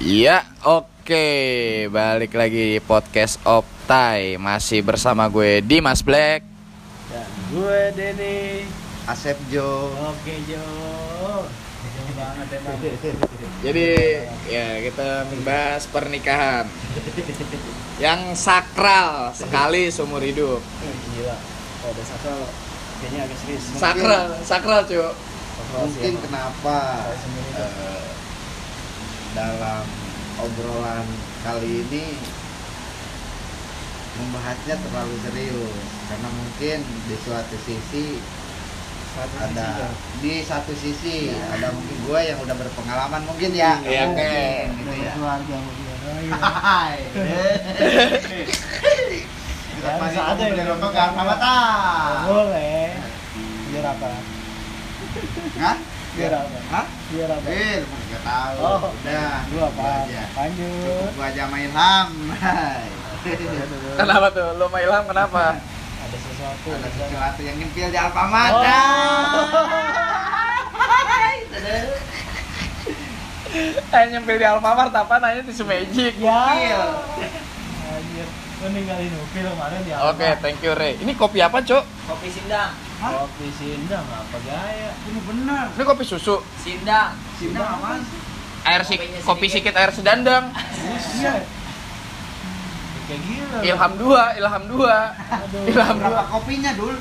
Iya, oke. Balik lagi di podcast Optai. Masih bersama gue Dimas Black. Dan gue Denny. Asep Jo. Oke Jo. Banget emang. Jadi, ya kita membahas pernikahan yang sakral sekali seumur hidup. Gila. Oh, udah satu kayaknya agak serius. Sakral, sakral, cuy. Sakral Mungkin kenapa eh, dalam obrolan kali ini membahasnya terlalu serius karena mungkin di suatu sisi Satu ada sisi, Jo. di satu sisi ada mungkin gue yang udah berpengalaman mungkin ya Iya, oke. Mungkin, gitu ya Keluarga mungkin. Oh, iya. Kita Ya, masih ada yang rokok kan Mama Oh, Boleh. Biar apa? Hah? Biar apa? Hah? Biar apa? Eh, lu tahu. Oh, Udah, Gua apa? aja. Lanjut. Gua aja main ham. Hai. Kenapa tuh? Lo sama Ilham kenapa? Ada sesuatu. Ada sesuatu yang ngempil di Alfamart. Oh. Eh nyempil di Alfamart apa nanya tisu magic. Ya. Anjir. Lu ninggalin Upil kemarin ya. Oke, thank you Ray. Ini kopi apa, Cuk? Kopi sindang. Hah? Kopi sindang apa gaya? Ini benar. Ini kopi susu. Sindang. Sindang apaan? Air si Kopinya kopi sedikit. sikit air sedandang. Buset. Kayak gila. Ilham dua, Ilham dua. Aduh. Ilham Berapa dua. kopinya, Dul?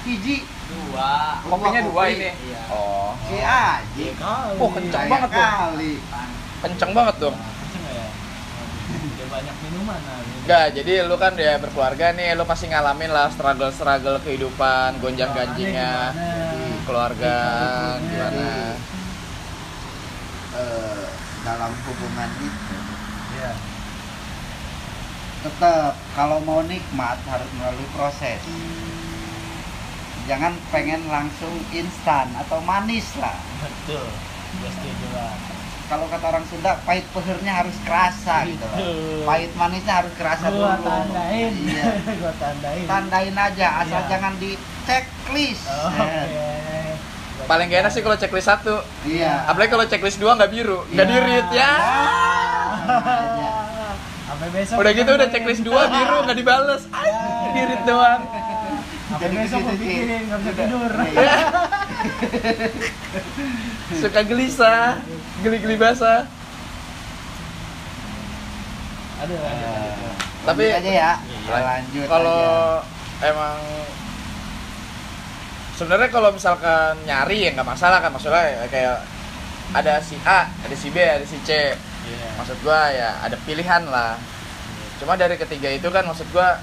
Biji. Dua. Kopinya dua kopi. ini. Iya. Oh, Si Aji. kali. Oh, kencang banget tuh. kali. kenceng banget dong. Nah, kenceng nggak ya? Udah banyak minuman nah. Enggak, jadi lu kan ya berkeluarga nih, lu pasti ngalamin lah struggle-struggle kehidupan, gonjang-ganjingnya, Gimana? keluarga gimana. Eh, dalam hubungan itu Iya. tetap kalau mau nikmat harus melalui proses jangan pengen langsung instan atau manis lah Betul. Setuju lah. Kalau kata orang Sunda pahit pehernya harus kerasa gitu loh pahit manisnya harus kerasa Gua dulu tandain. iya Gua tandain. tandain aja asal Iya. jangan di checklist Oh, Oke. Paling gak enak sih kalau checklist satu. iya Apalagi kalau checklist dua nggak biru, nggak Iya. di read ya. aja. Sampai besok. Udah gitu udah checklist dua biru nggak dibales, Ay, di read doang. Sampai besok gitu, gua Ci. pikirin nggak bisa tidur. Suka gelisah, geli-geli basah. Eh, lanjut. Tapi- lanjut aja ya Iya. lanjut Kalau emang sebenarnya kalau misalkan nyari ya nggak masalah kan maksudnya ya kayak ada si A, ada si B, ada si C. Iya. Maksud gua ya ada pilihan lah. Cuma dari ketiga itu kan maksud gua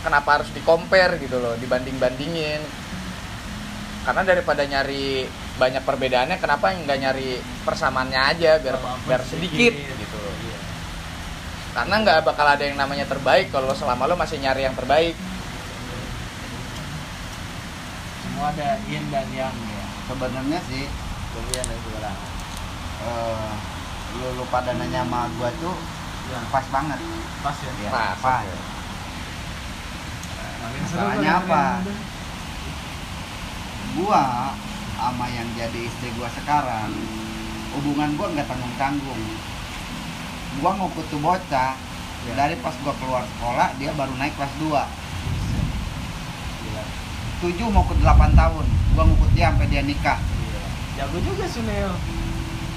kenapa harus di compare gitu loh, dibanding-bandingin. Karena daripada nyari banyak perbedaannya, kenapa nggak nyari persamaannya aja biar Walaupun biar sedikit gitu. Iya. Karena nggak bakal ada yang namanya terbaik kalau selama lo masih nyari yang terbaik. Semua ada yin dan yang ya. sebenarnya sih Kemudian dan kurang. eh, lu, lu pada nanya sama gua tuh Ya. pas banget Pas ya. ya, Pas. pas. Makin Masalahnya kalau apa? Gua sama yang jadi istri gua sekarang hubungan gua nggak tanggung tanggung gua ngukut tuh bocah Ya. dari pas gua keluar sekolah dia baru naik kelas 2 Gila. 7 mau ke 8 tahun gua ngukut dia sampai dia nikah Iya. Jago juga Suneo.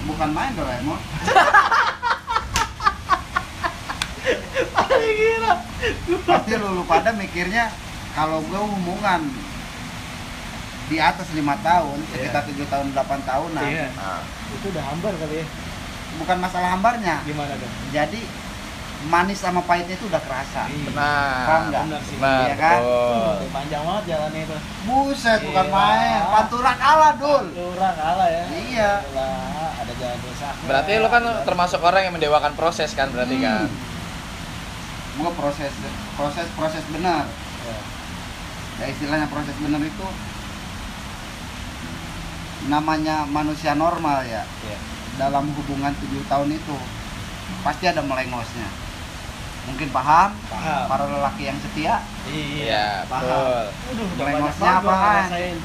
bukan main Doraemon Gila. pasti lu, lu pada mikirnya kalau gua hubungan di atas lima tahun Iya. sekitar 7 tahun 8 tahunan Iya. Nah, Itu udah hambar kali ya. bukan masalah hambarnya Gimana dong? jadi manis sama pahitnya itu udah kerasa Iya. benar. Paham nggak? Benar sih. Benar, Iya kan? betul. Panjang banget jalannya itu. buset bukan Iya. main pantura kalah dul Lurah kalah ya. Iya. Lah, ada jalan rusak. Berarti lo kan termasuk orang yang mendewakan proses kan berarti kan. Hmm. gua proses proses proses benar Ya. ya istilahnya proses benar itu namanya manusia normal ya Iya. dalam hubungan tujuh tahun itu pasti ada melengosnya mungkin paham Paham. para lelaki yang setia Iya, paham. betul. Aduh, udah Melengosnya apaan? ngerasain.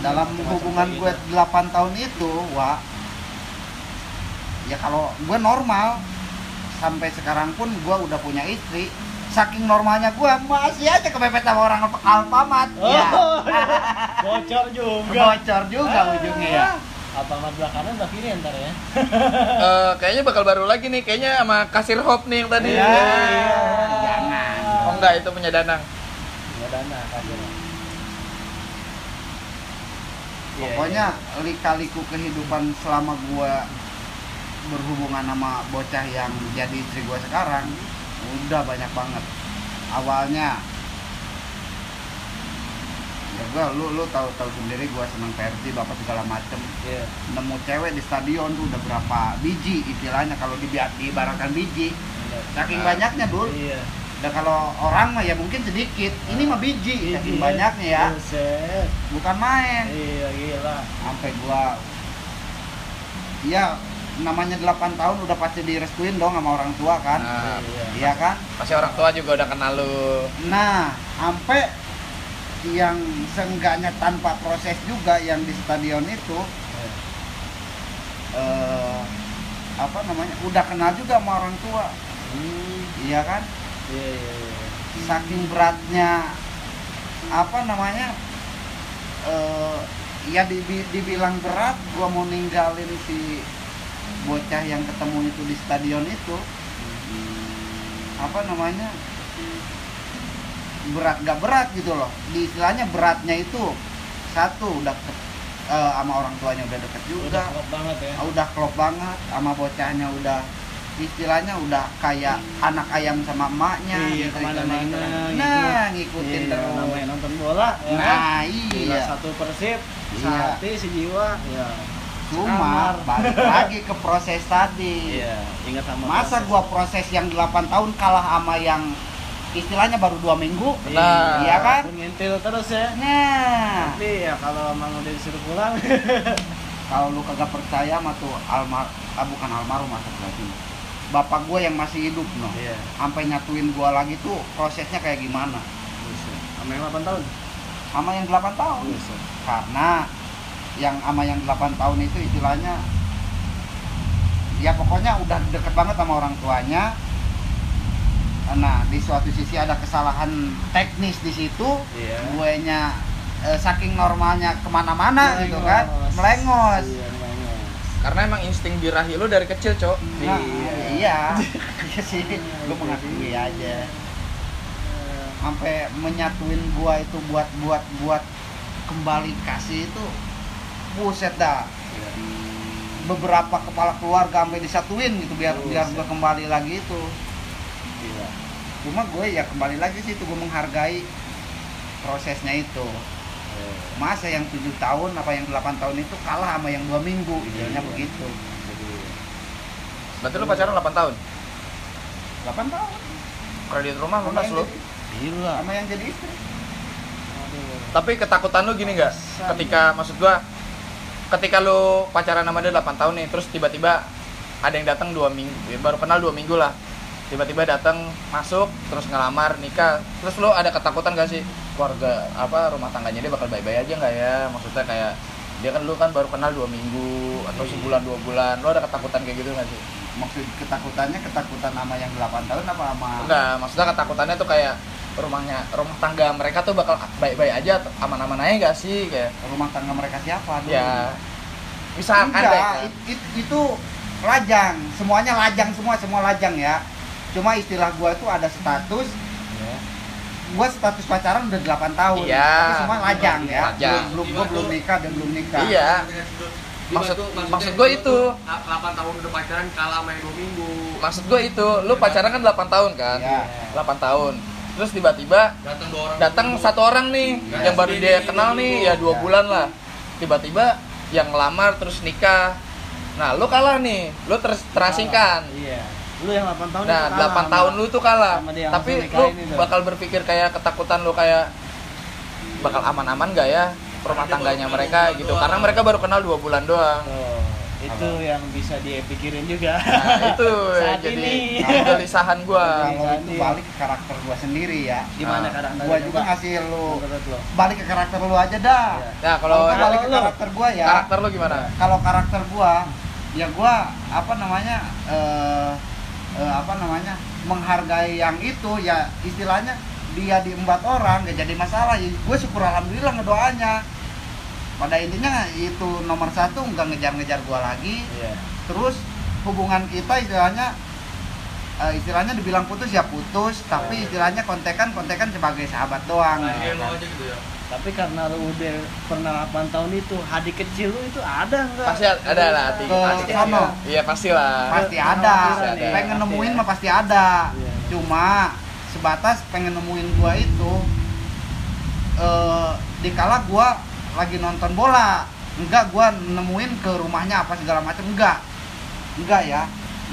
dalam hubungan gue gitu. 8 tahun itu Wak ya kalau gue normal sampai sekarang pun gue udah punya istri saking normalnya gue masih aja kepepet sama orang Alfamart Oh, ya bocor juga. bocor juga ujungnya ya Apa mat belakangan udah kiri ntar ya? Eh, kayaknya bakal baru lagi nih, kayaknya sama kasir hop nih yang tadi. Ya, Iya. jangan. Oh enggak, itu punya Danang. Ya dana kasih. Iya, pokoknya lika-liku kehidupan selama gue berhubungan sama bocah yang jadi istri gue sekarang udah banyak banget awalnya ya gue lu lu tahu tahu sendiri gue seneng Persib apa segala macem Iya. nemu cewek di stadion tuh udah berapa biji istilahnya kalau dibi- diibaratkan biji bener. saking Nah. banyaknya dul Iya. dan kalau orang mah ya mungkin sedikit ini mah biji saking Biji. banyaknya ya bukan main Iya gila. sampai gua ya namanya 8 tahun udah pasti direstuin dong sama orang tua kan Nah, Iya. iya kan pasti orang tua juga udah kenal lu. nah sampai yang seenggaknya tanpa proses juga yang di stadion itu Iya. eh, apa namanya udah kenal juga sama orang tua Hmm. iya kan Iya iya iya. saking beratnya apa namanya eh ya dibi- dibilang berat gua mau ninggalin si bocah yang ketemu itu di stadion itu apa namanya berat gak berat gitu loh di istilahnya beratnya itu satu udah ke- eh, sama orang tuanya udah deket Udah juga klop banget ya. Ah, udah klop banget sama bocahnya udah istilahnya udah kayak anak ayam sama emaknya Iya, gitu, ke mana-mana, gitu. gitu. nah ngikutin Iya, terus namanya nonton bola ya kan? nah Gila, iya satu persib, Iya. sehati sejiwa. Ya. Cuma Kamar. balik lagi ke proses tadi Iya, ingat sama masa proses. gua proses yang 8 tahun kalah sama yang istilahnya baru dua minggu Benar. iya kan ngintil terus ya. nah Tapi ya kalau emang udah disuruh pulang, kalau lu kagak percaya sama tuh almar ah, bukan almarhum masa berarti bapak gua yang masih hidup noh Iya. sampai nyatuin gua lagi tuh prosesnya kayak gimana. Sama yang 8 tahun. sama yang 8 tahun Buset. karena yang sama yang 8 tahun itu istilahnya ya pokoknya udah deket banget sama orang tuanya nah di suatu sisi ada kesalahan teknis di situ Iya. gue nya eh, saking normalnya ke mana-mana gitu kan Melengos. melengos Iya, melengos. Karena emang insting birahi lu dari kecil, Cok. Nah, Iya. iya iya sih gue mengakui aja sampai menyatuin gua itu buat buat buat kembali kasih itu buset dah Iya. beberapa kepala keluarga sampai disatuin gitu biar Buset. biar gua kembali lagi itu Gila. cuma gue ya kembali lagi sih itu gue menghargai prosesnya itu Iya. masa yang tujuh tahun apa yang 8 tahun itu kalah sama yang dua minggu idealnya Iya. begitu Jadi, Berarti lu pacaran 8 tahun. 8 tahun Kredit rumah lunas lu. Gila. sama yang jadi istri Aduh. Tapi ketakutan lu gini nggak? Ketika maksud gua ketika lu pacaran sama dia 8 tahun nih, terus tiba-tiba ada yang datang dua minggu, ya baru kenal dua minggu lah. Tiba-tiba datang masuk, terus ngelamar, nikah. Terus lu ada ketakutan gak sih keluarga apa rumah tangganya dia bakal baik-baik aja nggak ya? Maksudnya kayak dia kan lu kan baru kenal dua minggu atau Iya. sebulan dua bulan, lu ada ketakutan kayak gitu nggak sih? maksud ketakutannya ketakutan sama yang 8 tahun apa sama Enggak, maksudnya ketakutannya tuh kayak rumahnya rumah tangga mereka tuh bakal baik-baik aja aman-aman aja gak sih kayak rumah tangga mereka siapa dulu? ya misalkan Enggak, deh kan. it- it- itu lajang semuanya lajang semua semua lajang ya cuma istilah gua tuh ada status Ya. gua status pacaran udah 8 tahun Iya. tapi semua lajang ya Lajang. belum belum gua belum nikah dan belum nikah iya Maksud- maksud gua itu. 8 tahun udah pacaran kalah main 2 minggu. maksud gue itu lu pacaran kan 8 tahun kan Iya. 8 tahun terus tiba-tiba Datang dua orang. datang dulu. satu orang nih Iya. yang baru dia kenal nih ya dua Iya. bulan lah tiba-tiba yang ngelamar terus nikah nah lu kalah nih lu ter- terasingkan Iya. Lu yang 8 tahun Nah, itu 8 kalah tahun lu tuh kalah. Tapi lu bakal berpikir kayak ketakutan lu kayak bakal aman-aman gak ya rumah tangganya mereka gitu. Karena mereka baru kenal dua bulan doang. Itu yang bisa dia pikirin juga. Nah, itu Saat jadi ini. kegelisahan gua. kalau itu balik ke karakter gua sendiri ya. Gimana Nah, karakter gua lu, juga ngasih lu. Balik ke karakter lu aja dah. Nah, kalau balik ke lu- karakter gua ya. karakter lu gimana? kalau karakter gua ya gua apa namanya eh eh, apa namanya menghargai yang itu ya istilahnya dia diembat orang gak jadi masalah. Ya gue syukur alhamdulillah ngedoanya pada intinya itu nomor satu nggak ngejar-ngejar gua lagi Iya. terus hubungan kita istilahnya eh, istilahnya dibilang putus ya putus tapi istilahnya kontekan kontekan sebagai sahabat doang Nah, gitu lo kan. aja gitu ya. Tapi karena lu udah pernah 8 tahun itu, hadi kecil lu itu ada nggak? Pasti ada lah, hati. ke Pasti sono Iya pastilah. pasti Pasti ada ada. pengen Pasti nemuin ya. mah pasti ada Iya. cuma sebatas pengen nemuin gua itu eh dikala gua lagi nonton bola. Enggak gua nemuin ke rumahnya apa segala macam enggak. Enggak ya.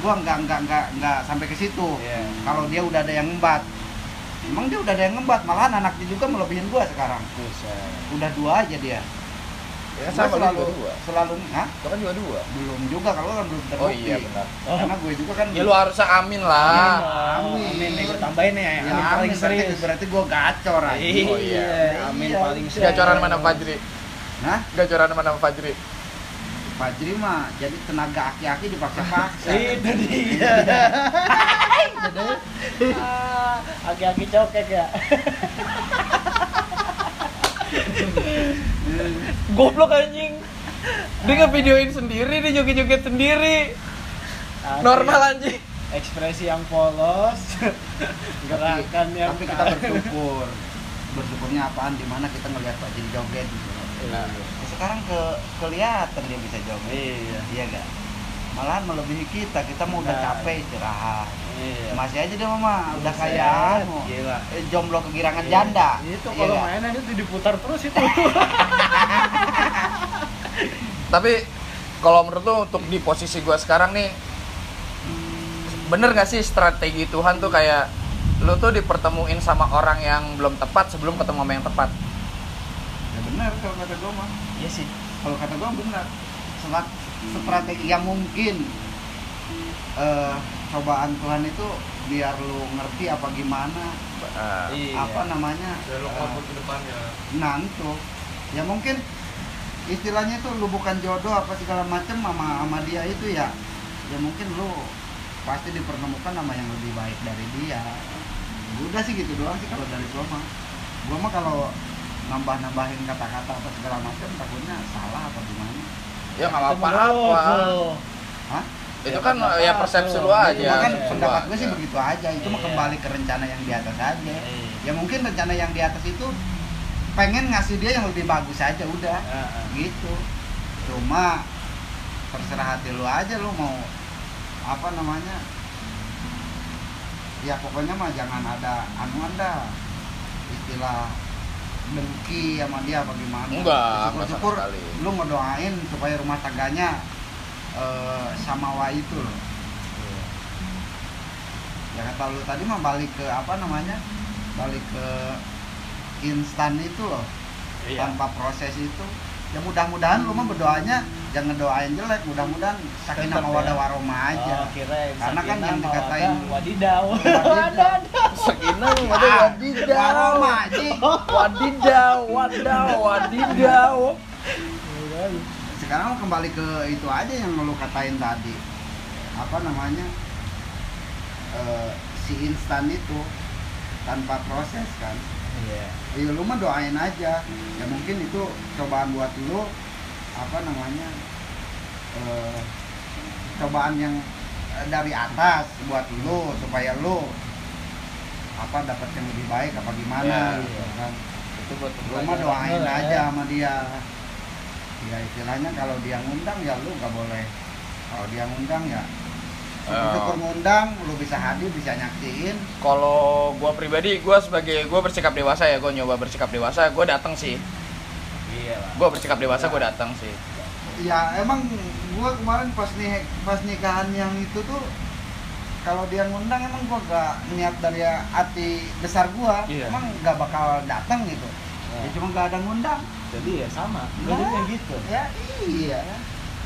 Gua enggak enggak enggak enggak sampai ke situ. Iya. kalau dia udah ada yang ngembat. Emang dia udah ada yang ngembat malahan anaknya juga melebihin gua sekarang. Buset. udah dua aja dia Ya sama selalu juga dua. selalu hah Itu kan juga dua. belum juga kalau kan belum terbukti Oh iya benar. karena gue juga kan Ya lu harusnya amin lah. Amin. Amin nih gue tambahin nih ya. Ya, Amin amin, paling berarti, serius. berarti gue gacor aja. Oh, iya. Amin Iya. paling serius. Gacoran mana Fajri? Nah, Gacoran mana Fajri? Fajri mah jadi tenaga aki-aki dipaksa-paksa. Itu dia. Ah, Aki-aki cokek ya. Goblok anjing. Dia ngevideoin sendiri, dia joget-joget sendiri. Asli. Normal anjing. Ekspresi yang polos, gerakan yang Tapi kita bersyukur. Bersyukurnya apaan? Di mana kita ngelihat Fajri joget gitu. Nah. Ya, sekarang ke kelihatan dia bisa joget. Iya. Iya gak? Malahan melebihi kita. Kita mau udah Nah. capek istirahat. Iya. Masih aja dia mama udah kayak anu. Gila. Eh, jomblo kegirangan Iya. janda. Itu Iya kalau nggak? mainan itu diputar terus itu. Tapi kalau menurut lu untuk di posisi gua sekarang nih bener gak sih strategi Tuhan tuh kayak lu tuh dipertemuin sama orang yang belum tepat sebelum ketemu sama yang tepat Ya benar kalau kata gue mah. Iya sih. kalau kata gua benar Selat- strategi yang mungkin eh, cobaan Tuhan itu biar lu ngerti apa gimana Nah, Iya. apa namanya eh, kabur ke depannya. nah itu ya mungkin istilahnya itu lu bukan jodoh apa segala macem sama sama dia itu ya. Ya mungkin lu pasti dipertemukan sama yang lebih baik dari dia. Udah sih gitu doang sih kalau dari gua mah. Gua mah kalau nambah nambahin kata-kata apa segala macam takutnya salah apa gimana ya nggak apa-apa. Hah? itu kan ya persepsi lu aja Cuma kan lu pendapat gue sih begitu aja itu mah Iya. kembali ke rencana yang di atas aja Iya. ya mungkin rencana yang di atas itu pengen ngasih dia yang lebih bagus aja udah Ah, ah. gitu cuma terserah hati lu aja lu mau apa namanya ya pokoknya mah jangan ada anu anda istilah dengki sama dia apa gimana? Enggak, enggak syukur-syukur lu ngedoain supaya rumah tangganya eh, sama wa itu loh. Ya kata lu tadi mah balik ke apa namanya? Balik ke instan itu loh. Iya. tanpa proses itu ya mudah-mudahan lu mah berdoanya jangan doain jelek mudah-mudahan sakinah mawadah ya. warahmah aja. Oh, kirain Karena kan yang dikatain- wadidaw. Wadidaw. Sakinah Ah, waduh wadidaw aja. Wadidaw wadaw wadidaw sekarang kembali ke itu aja yang lu katain tadi. Apa namanya? Eh, si instan itu tanpa proses kan Iya. ya lu mah doain aja. Ya mungkin itu cobaan buat lu apa namanya eh, cobaan yang eh, dari atas buat lu supaya lu apa dapat yang lebih baik apa gimana Ya, gitu kan. Itu buat lu mah doain lah, aja ya. sama dia. Ya istilahnya kalau dia ngundang ya lu nggak boleh. Kalau dia ngundang ya syukur ngundang lu bisa hadir bisa nyaksiin kalau gua pribadi gua sebagai gua bersikap dewasa ya gua nyoba bersikap dewasa gua datang sih Iya lah. gua bersikap dewasa gua datang sih ya emang gua kemarin pas nih pas nikahan yang itu tuh kalau dia ngundang emang gua gak niat dari hati besar gua Iya. emang gak bakal datang gitu Nah, ya cuma gak ada ngundang jadi ya sama. Gue Nah. gitu. ya iya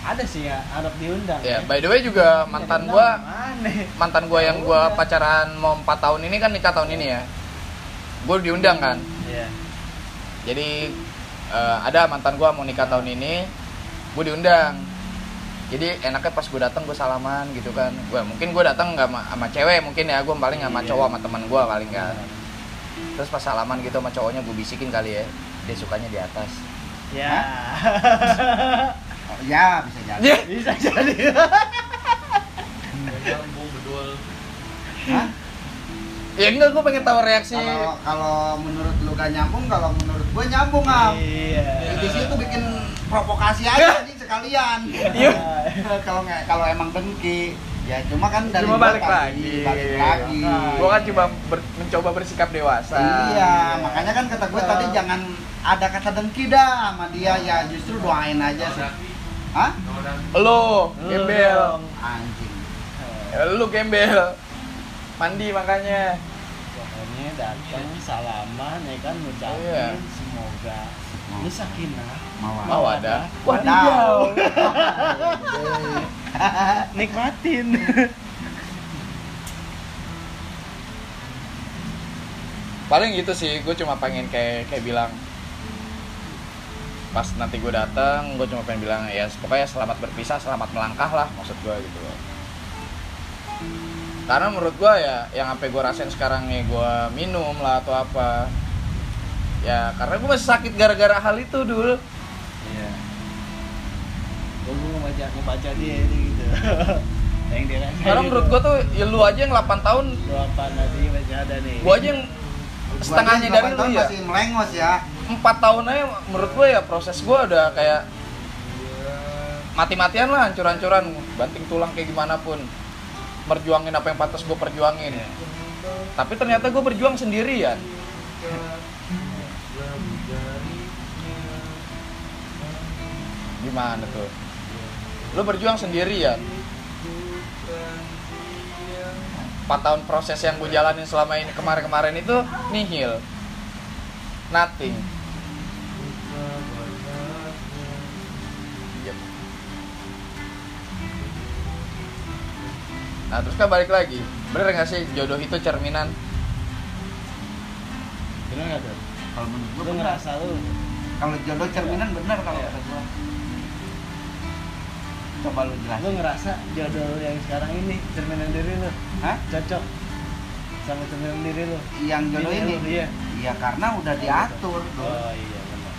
Ada sih ya harap diundang. ya by the way juga mantan gua Aneh. mantan gua yang gua pacaran mau 4 tahun ini kan nikah tahun ini ya gua diundang kan Iya. jadi eh, ada mantan gua mau nikah tahun ini gua diundang jadi enaknya pas gue datang gue salaman gitu kan gue mungkin gue datang nggak sama, sama cewek mungkin ya gue paling sama Iya. cowok sama teman gue paling kan terus pas salaman gitu sama cowoknya gue bisikin kali ya dia sukanya di atas Ya. Oh, ya bisa jadi Iya. Bisa jadi. Hah? ya enggak gue pengen tahu reaksi kalau kalau menurut lu gak nyambung kalau menurut gue nyambung am Iya. di situ bikin provokasi aja nih sekalian Iya. kalau nggak kalau emang dengki ya cuma kan dari cuma balik lagi balik lagi gue kan cuma ber- mencoba bersikap dewasa iya makanya kan kata gue tadi jangan ada kata dengki dah sama dia ya justru doain aja sih hah? Lo Lu gembel. Anjing. Ya, lu gembel. Mandi makanya. Pokoknya datang salaman ya kan ngucapin Iya. semoga. Lu sakinah. Mawadah. mawadah Wadidaw. nikmatin. Paling gitu sih gue cuma pengen kayak kayak bilang pas nanti gue datang gue cuma pengen bilang ya pokoknya selamat berpisah selamat melangkah lah maksud gue gitu loh. Karena menurut gue ya yang sampai gue rasain sekarang nih gue minum lah atau apa ya karena gue masih sakit gara-gara hal itu dulu iya. Gue ngebaca ngebaca dia ini gitu. Yang dia itu. menurut gue tuh ya lu aja yang 8 tahun. Lu apa tadi masih ada nih. Gue aja yang setengahnya dari 8 lu ya? masih melengos ya. Empat tahun aja menurut gue ya proses gue udah kayak mati-matian lah hancur-hancuran. Banting tulang kayak gimana pun. Merjuangin apa yang pantas gue perjuangin. Tapi ternyata gue berjuang sendirian. Gimana tuh? Lu berjuang sendirian 4 tahun proses yang gue jalanin selama ini kemarin-kemarin itu nihil. Nothing. Nah terus kan balik lagi. Bener gak sih jodoh itu cerminan? Bener nggak tuh kalau menurut gue ngerasa lu. Kalau jodoh cerminan benar kalau kata gua coba lu lu jelasin ngerasa jodoh lu yang sekarang ini cerminan diri lu? Hah? cocok sama cerminan diri lu? Yang jodoh ini? lu, iya. Iya karena udah diatur Bro. oh iya benar.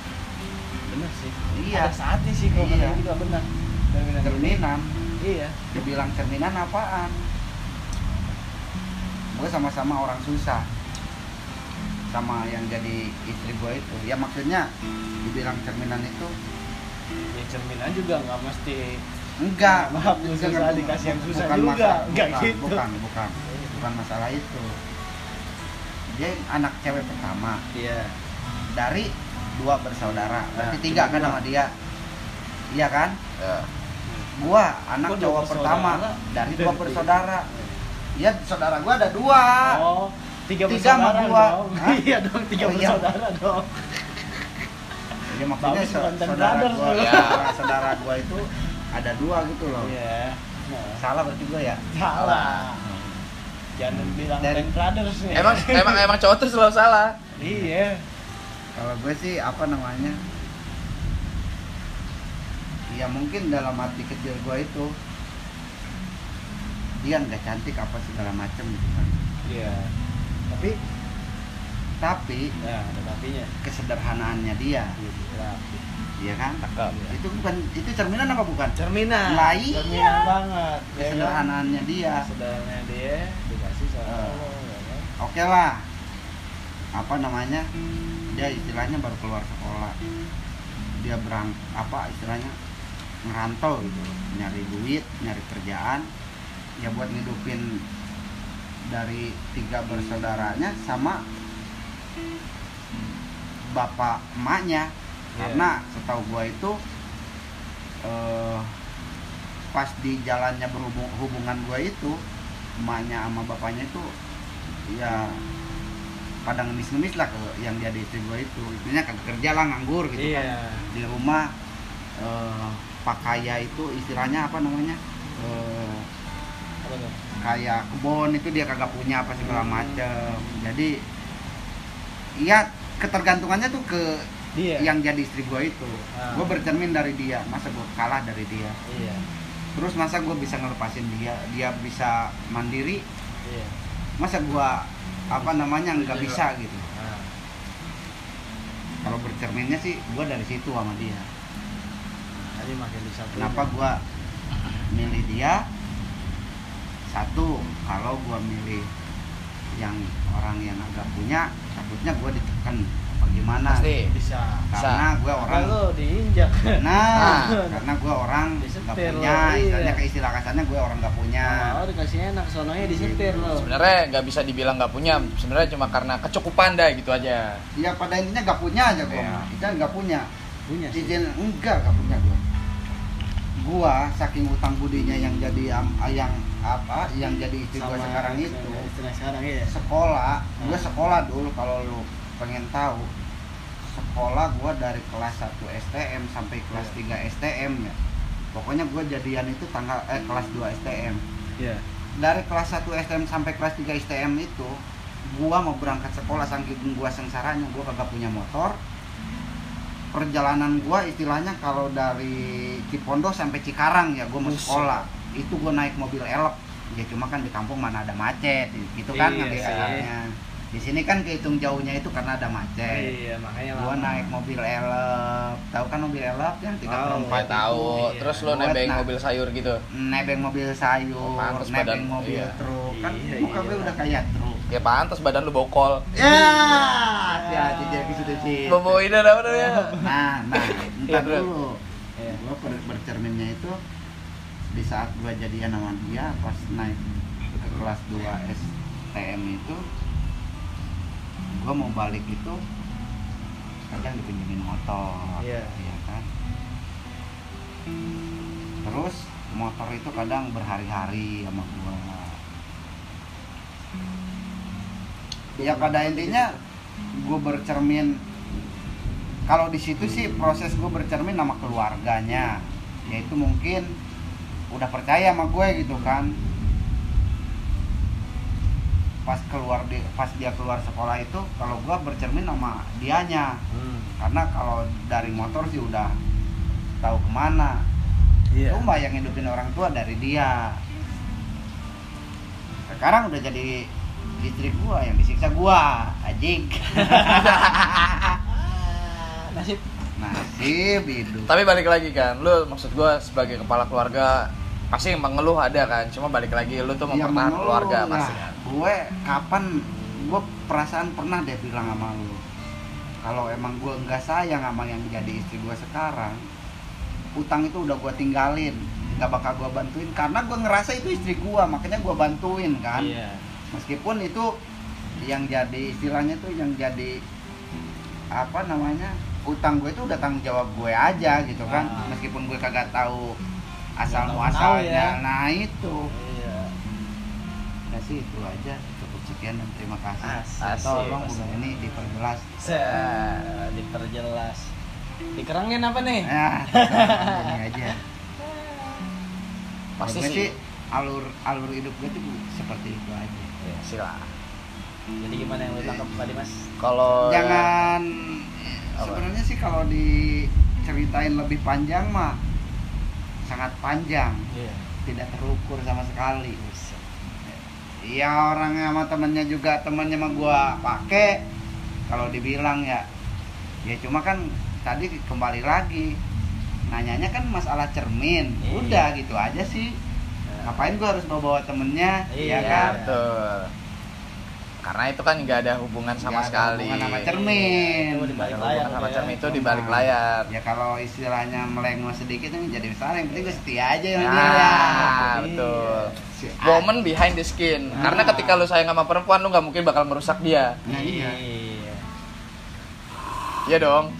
Benar sih. Iya. ada saatnya sih kalau Iya. juga benar. Cerminan cerminan. Iya. Dibilang cerminan apaan? Gue sama-sama orang susah. Sama yang jadi istri gue itu. Ya maksudnya dibilang cerminan itu ya cerminan juga nggak mesti enggak Maaf, susah enggak, dikasih yang susah. Bukan juga. Enggak bukan, gitu. bukan bukan. Bukan masalah itu. Dia anak cewek pertama. Iya. Dari dua bersaudara. Berarti Nah, tiga cuma kan sama dia? Iya kan? Ya. gua anak Gua cowok pertama. Dari dua bersaudara. ya saudara gua ada dua. Oh tiga, Tiga sama bersaudara dua. dong. Hah? iya dong tiga Oh, iya. bersaudara dong. Ya maksudnya saudara gua ya, saudara gua itu ada dua gitu loh. Iya. Nah, salah berarti gua ya? Salah. Jangan bilang Dan- Brothers nih. Emang emang emang cowok tuh selalu salah. Iya. Kalau gue sih apa namanya? Ya mungkin dalam hati kecil gue itu dia nggak cantik apa segala macem gitu kan. Iya. Tapi tapi ya ada tapinya. kesederhanaannya dia. Gitu lah iya kan? Cakep. itu bukan itu cerminan apa bukan? Cerminan. Lah iya. cerminan banget ya kan? dia. Sederhananya dia dikasih sama. Allah ya kan? oke lah. Apa namanya? Dia istilahnya baru keluar sekolah. Dia berang apa istilahnya? Ngerantau gitu. Nyari duit nyari kerjaan. Ya buat ngidupin dari tiga bersaudaranya sama bapak emaknya Karena setahu gua itu eh, pas di jalannya berhubung hubungan gua itu emaknya sama bapaknya itu ya pada ngemis-ngemis lah ke yang dia di istri gua itu. Intinya kagak kerja lah nganggur gitu kan. Iya di rumah eh, pak kaya itu istilahnya apa namanya eh, apa tuh? Kayak kebun itu dia kagak punya apa segala macem. Jadi iya ketergantungannya tuh ke dia yang jadi istri gua itu. Ah. gua bercermin dari dia masa gua kalah dari dia. Iya. Terus masa gue bisa ngelepasin dia dia bisa mandiri? Iya. Masa gue apa namanya nggak bisa gitu? Nah, kalau bercerminnya sih gue dari situ sama dia. Tadi makin kenapa gue milih dia? Satu kalau gue milih yang orang yang agak punya takutnya gue ditekan apa gimana? Pasti. bisa. Karena gue orang orang lu diinjak. Nah Nah. karena gue orang Disetir nggak lo, punya. iya. istilahnya ke istilah kasarnya gue orang nggak punya. Oh dikasih enak sononya disetir lo sebenarnya nggak bisa dibilang nggak punya. Sebenarnya cuma karena kecukupan dah gitu aja. Ya pada intinya nggak punya aja gue Iya. kita nggak punya. Punya sih. Izin enggak nggak punya gue gua saking utang budinya yang jadi am- yang apa yang jadi istri gua sekarang itu sekarang ya sekolah. Gue Hmm. sekolah dulu kalau lu pengen tahu sekolah gua dari kelas 1 STM sampai kelas 3 STM ya. Pokoknya gua jadian itu tanggal eh kelas 2 STM iya. Dari kelas 1 STM sampai kelas 3 STM itu gua mau berangkat sekolah saking gua sengsaranya gua kagak punya motor. Perjalanan gua istilahnya kalau dari Cipondo sampai Cikarang ya gua mau sekolah. Itu gua naik mobil elok. Ya cuma kan di kampung mana ada macet gitu kan Iya ngambil di sini kan kehitung jauhnya itu karena ada macet iya makanya gua lama. naik mobil elok tahu kan mobil elok yang tiga Tahu. empat Nggak tahu iya. terus lo nebeng nah. mobil sayur gitu nebeng mobil sayur Oh, pantes nebeng badan- mobil iya. truk kan Iya, muka gue iya. udah kayak truk ya pantas badan lu bokol Ya, hati-hati jadi sudah sih. bobo ini apa namanya Nah, nah, Iya, entar terus. dulu. Iya. Gua ber- bercerminnya itu di saat gua jadian sama dia pas naik ke kelas 2 STM itu gua mau balik itu kadang dipinjemin motor Iya. ya kan? Terus motor itu kadang berhari-hari sama gua. Ya pada intinya gue bercermin. Kalau di situ sih proses gue bercermin sama keluarganya. Yaitu mungkin udah percaya sama gue gitu kan pas keluar di pas dia keluar sekolah itu kalau gue bercermin sama dianya. Hmm. karena kalau dari motor sih udah tahu ke mana. Iya. Cuma yang hidupin orang tua dari dia. Sekarang udah jadi istri gua yang disiksa gua anjing. Nasib. Nasib hidup. Tapi balik lagi kan lu maksud gua sebagai kepala keluarga pasti mengeluh ada kan cuma balik lagi lu tuh Ya, mempertahankan mengeluh. keluarga pasti kan gue kapan gue perasaan pernah deh bilang sama lu. Kalau emang gue nggak sayang sama yang jadi istri gue sekarang utang itu udah gue tinggalin nggak bakal gue bantuin. Karena gue ngerasa itu istri gue makanya gue bantuin kan? Iya. Meskipun itu yang jadi istilahnya tuh yang jadi apa namanya utang gue itu udah tanggung jawab gue aja gitu kan? Ah. meskipun gue kagak tahu asal muasalnya ya. nah itu. Iya ya sih itu aja. Cukup sekian dan terima kasih. Asik. tolong Asik. udah ini diperjelas. Se diperjelas. Dikerangin apa nih? Nah tolong ini aja. Pasti sih. sih alur alur hidup gue tuh seperti itu aja. Ya, sila jadi gimana yang lu tangkap tadi mas? Kalau jangan Apa? sebenarnya sih kalau diceritain lebih panjang mah sangat panjang. Iya. Tidak terukur sama sekali Iya orang sama temennya juga temennya mah gua pakai kalau dibilang ya ya cuma kan tadi kembali lagi. Nanyanya kan masalah cermin. Iya. udah gitu aja sih. Ngapain gua harus bawa bawa temennya? Iya. ya ya kan? betul karena itu kan nggak ada hubungan sama ada sekali hubungan sama cermin. Itu di balik Nggak ada layar hubungan sama ya. cermin itu di balik layar ya kalau istilahnya melengos sedikit jadi besar yang penting gue setia aja sama Nah, dia Iya. betul. Si- Woman behind the skin. Nah. Karena ketika lu sayang sama perempuan, lu nggak mungkin bakal merusak dia. nah iya iya Iya dong.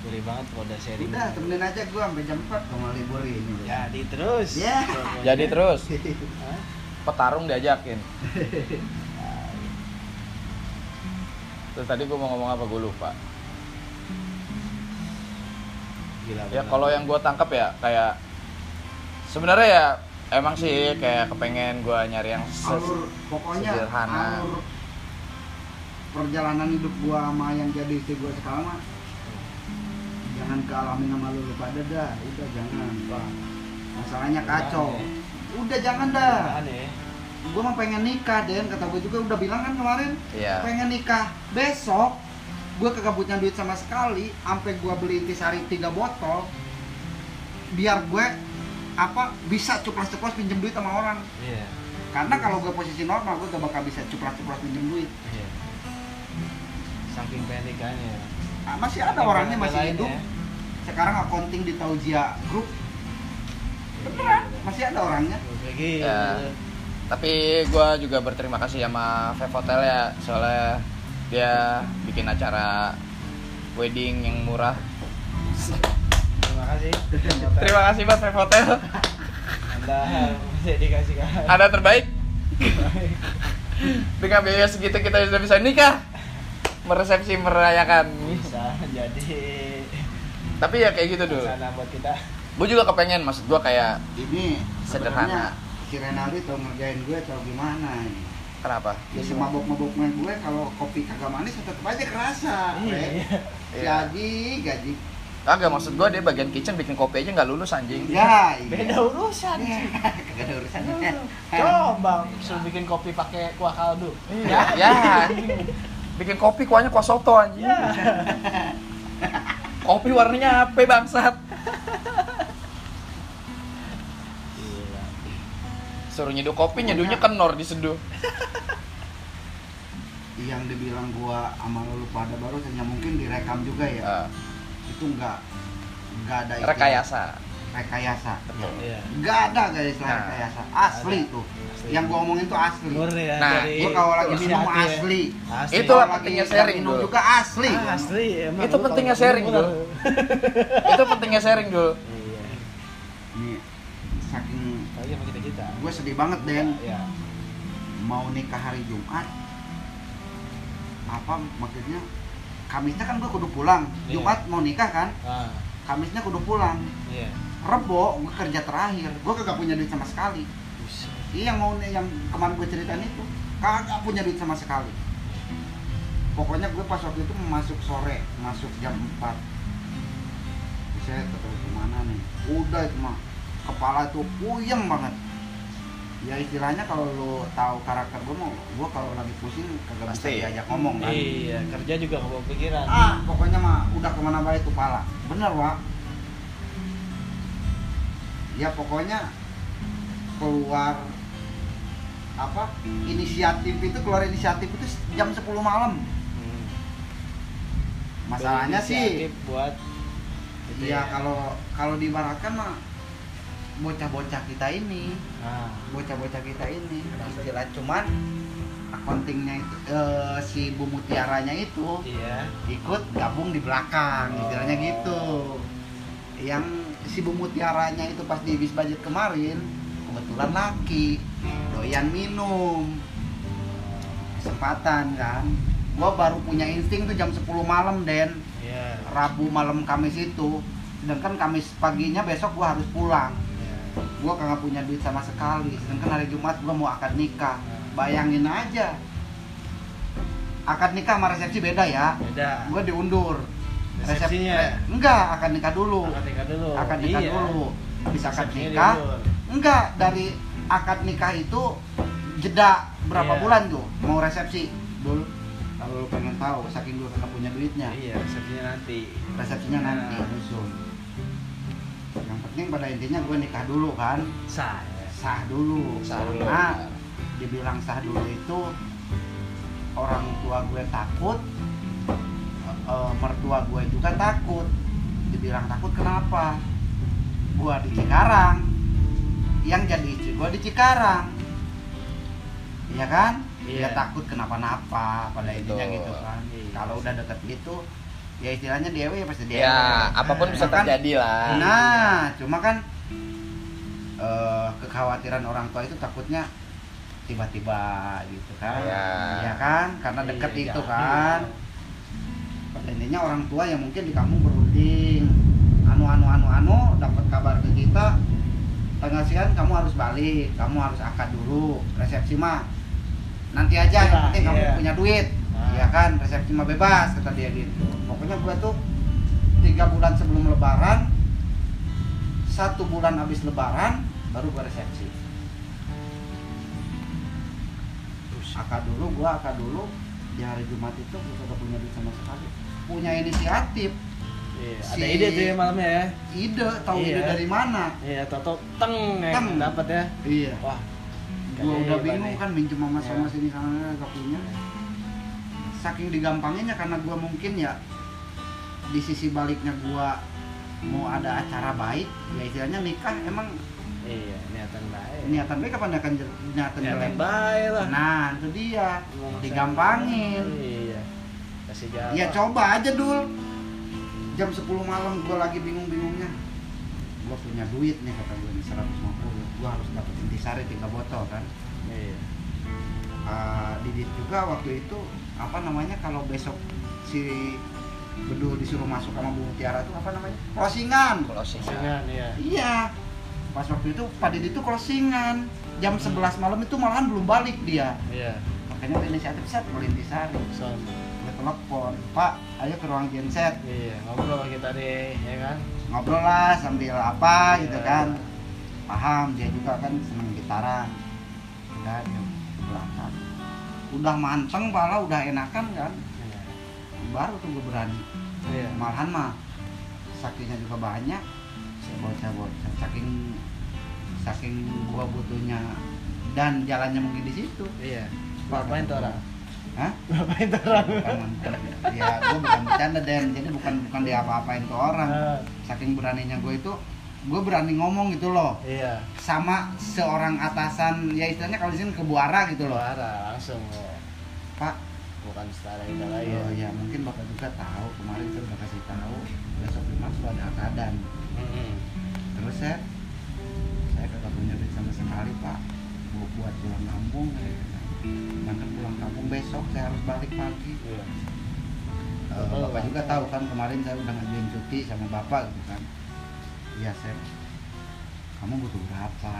Gurih banget kalau udah sharing udah temenin aja gue sampai jam 4 mau libur ini jadi terus Ya. Jadi terus Hah? petarung diajakin. Terus tadi gua mau ngomong apa gue lupa. Gila, Ya kalau yang gua tangkap ya kayak sebenarnya ya emang sih kayak kepengen gua nyari yang ses- alur pokoknya sederhana. alur perjalanan hidup gua sama yang jadi istri gua sekarang mah jangan kealamin sama lu pada dah udah jangan Wah, masalahnya kacau udah jangan dah Aneh. gue mah pengen nikah Den kata gue juga udah bilang kan kemarin Iya. pengen nikah besok gue kagak punya duit sama sekali sampai gue beli intisari tiga botol biar gue apa bisa cuplas-cuplas pinjem duit sama orang Iya. karena kalau gue posisi normal gue gak bakal bisa cuplas-cuplas pinjem duit Iya. Saking panikannya. Ah, masih ada orangnya masih hidup ya. sekarang accounting di Taujia Group beneran masih ada orangnya. Ya. Tapi gue juga berterima kasih sama Vev Hotel ya soalnya dia bikin acara wedding yang murah. Terima kasih. Terima kasih buat Vev Hotel. Anda bisa dikasih kan. Ada terbaik. Dengan biaya segitu kita sudah bisa nikah. Meresepsi merayakan. Bisa jadi Tapi ya kayak gitu dulu. sana buat kita. Gue juga kepengen maksud gue kayak ini Sederhana. si Renaldi tau ngerjain gue tau gimana ini kenapa? ya si mabok-maboknya gue kalau kopi kagak manis tetap aja kerasa Iya. Iya. gaji gaji Kagak maksud gue dia bagian kitchen bikin kopi aja nggak lulus anjing. ya iya. Beda urusan. Iya, kagak ada urusannya Coba suruh bikin kopi pakai kuah kaldu. Ya, ya anjing. Bikin kopi kuahnya kuah soto anjing. Kopi warnanya apa bangsat? Suruh nyeduh kopi, nyeduhnya kenor diseduh. yang dibilang gua sama lu pada baru ya mungkin direkam juga ya Ah, itu enggak enggak ada istilah rekayasa. rekayasa Betul. Iya. enggak ada guys Nah, rekayasa asli ada. tuh Asli. yang gua omongin tuh asli Murni ya Nah, dari gua kalau lagi minum ya. asli Asli. Itulah Kalau lagi pentingnya sharing, minum juga asli Ah, asli emang. Itu pentingnya sharing, minum, Dul. Itu pentingnya sharing dulu. gue sedih banget Den. Iya. mau nikah hari Jumat apa maksudnya? Kamisnya kan gue kudu pulang. Iya. Jumat mau nikah kan? Ah, Kamisnya kudu pulang. Iya. Rebo gue kerja terakhir. Gue kagak punya duit sama sekali. Iya yang mau yang kemarin gue ceritain itu kagak punya duit sama sekali. Pokoknya gue pas waktu itu masuk sore masuk jam 4 saya ketemu ke mana nih? Udah itu mah kepala tuh puyeng banget ya istilahnya kalau lo tahu karakter gue mau gue kalau lagi pusing kagak bisa Pasti. diajak ngomong kan Iya, kerja juga nggak bawa pikiran. ah pokoknya mah udah ke mana baik tuh pala bener wak ya pokoknya keluar apa inisiatif itu keluar inisiatif itu jam 10 malam Hmm. masalahnya sih buat gitu ya kalau kalau diibaratkan mah bocah-bocah kita ini Nah, bocah-bocah kita ini istilah cuman accountingnya itu eh, si Bu Mutiaranya itu iya. ikut gabung di belakang Oh. istilahnya gitu yang si Bu Mutiaranya itu pas di bis budget kemarin kebetulan laki doyan minum kesempatan kan gua baru punya insting tuh jam 10 malam Den Iya. Rabu malam Kamis itu sedangkan Kamis paginya besok gua harus pulang Iya. gua kagak punya duit sama sekali sedangkan hari Jumat gua mau akad nikah bayangin aja akad nikah sama resepsi beda ya Beda. gua diundur Resep- Resepsinya. re- enggak akad nikah dulu Akad nikah dulu. akad nikah Iya. dulu habis akad nikah diundur. enggak dari akad nikah itu jeda berapa Iya. bulan tuh mau resepsi dulu kalau lu pengen tahu saking gua kagak punya duitnya Iya, resepsinya nanti. resepsinya nanti Nah. nyusul yang penting pada intinya gue nikah dulu kan Sah. ya. sah dulu Sah dulu. karena dibilang sah dulu itu orang tua gue takut eh, eh, mertua gue juga takut dibilang takut kenapa gue di Cikarang yang jadi istri gue di Cikarang Iya kan dia Iya. takut kenapa-napa pada intinya gitu kan Iya. kalau udah deket gitu ya istilahnya dia ya pasti dia Ya, apa pun bisa Kan- terjadi lah. Nah, cuma kan eh, kekhawatiran orang tua itu takutnya tiba-tiba gitu kan. Iya. Iya kan? Karena deket Iya, itu jangan. kan. Pada intinya orang tua yang mungkin di kampung berunding anu anu anu anu dapat kabar ke kita tanggal sekian kamu harus balik, kamu harus akad dulu, resepsi mah nanti aja yang Iya, penting kamu iya. punya duit. Iya kan, resepsi mah bebas kata dia gitu. Pokoknya gua tuh tiga bulan sebelum lebaran satu bulan habis lebaran baru gua resepsi akad dulu gua akad dulu di hari Jumat itu gua kagak punya duit sama sekali punya inisiatif Iya, Si- ada ide tuh ya malamnya ya. ide tahu Iya. ide dari mana Iya, toto teng ya Teng. dapat ya. iya Wah, gua udah bingung nih. kan minjem sama sama Iya. sini sana gak punya saking digampanginnya karena gua mungkin ya di sisi baliknya gua mau ada acara baik ya istilahnya nikah emang Iya, niatan baik. niatan baik apa niatan jel- niatan niatan baik lah. nah itu dia Ngomong digampangin Iya. Kasih jalan. ya coba aja dul jam 10 malam gua lagi bingung-bingungnya gua punya duit nih kata gue nih 150 gua harus dapat intisari tiga botol kan. Uh, Didit juga waktu itu apa namanya kalau besok si Bedul disuruh masuk sama Bu Tiara itu apa namanya? Closingan. Closing Singan ya. iya. Pas waktu itu Pak Didit itu closingan. Jam 11 malam itu malahan belum balik dia. Iya. makanya inisiatif set ke Intisari Son. gue telepon. Pak ayo ke ruang genset Iya, ngobrol kita deh, ya kan? ngobrol lah sambil apa gitu Iya. kan. Paham dia juga kan seneng gitaran. Dia belakang udah manteng pala udah enakan kan Iya. baru tuh gue berani Iya. malahan mah sakinya juga banyak bocah-bocah saking saking gua butuhnya dan jalannya mungkin di situ Iya. Ngapain tuh orang? Hah? Ngapain tuh orang? bukan ya gua bukan bercanda Den jadi bukan bukan dia apa-apain ke orang Ah, saking beraninya gue itu gue berani ngomong gitu loh Iya. sama seorang atasan ya istilahnya kalau di sini kebuara gitu loh Suara langsung ya. pak Bukan setara kita lagi oh ya. ya mungkin bapak juga tahu kemarin saya udah kasih tahu besok tuh ada akadan Mm-mm. terus saya saya kagak punya duit sama sekali pak Bu, buat pulang kampung saya bilang. berangkat pulang kampung besok saya harus balik pagi Iya. Oh, bapak juga tahu kan kemarin saya udah ngajuin cuti sama bapak gitu kan iya saya kamu butuh berapa?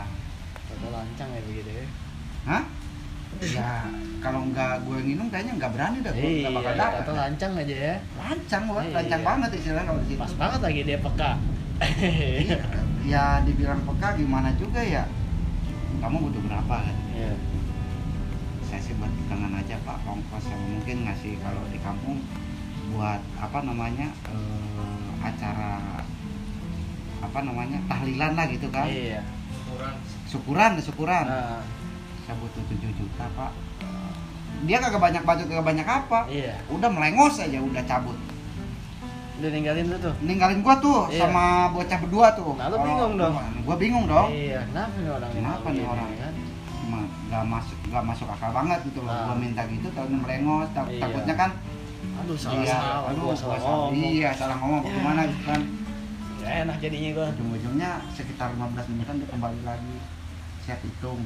Toto lancang ya begitu ya. hah? Ya kalau nggak gue minum kayaknya nggak berani dah gue Iya, nggak bakal dapat Toto lancang aja ya. lancang gua Iya. lancang banget istilahnya kalau di situ. Pas banget lagi dia peka. Iya, ya dibilang peka gimana juga ya? Kamu butuh berapa? Kan Iya. saya sih buat tangan aja pak. Ongkos yang mungkin ngasih kalau di kampung buat apa namanya eh, acara apa namanya tahlilan lah gitu kan Iya. Ukuran syukuran syukuran Nah, saya butuh 7 juta pak dia kagak banyak baju kagak banyak apa iya. udah melengos aja udah cabut Udah ninggalin lu tuh. ninggalin gua tuh Iya. sama bocah berdua tuh Nah, lu bingung dong. gua bingung dong Iya, kenapa nih orang Kenapa nih begini, orang? kan? Cuma nggak masuk nggak masuk akal banget gitu loh Nah. gua minta gitu tapi melengos tak- Iya. takutnya kan Aduh, salah iya salah, aduh gua salah salah ngomong. iya salah ngomong Ya. gimana gitu kan enak jadinya gua. ujung-ujungnya sekitar 15 menitan dia kembali lagi. Saya hitung.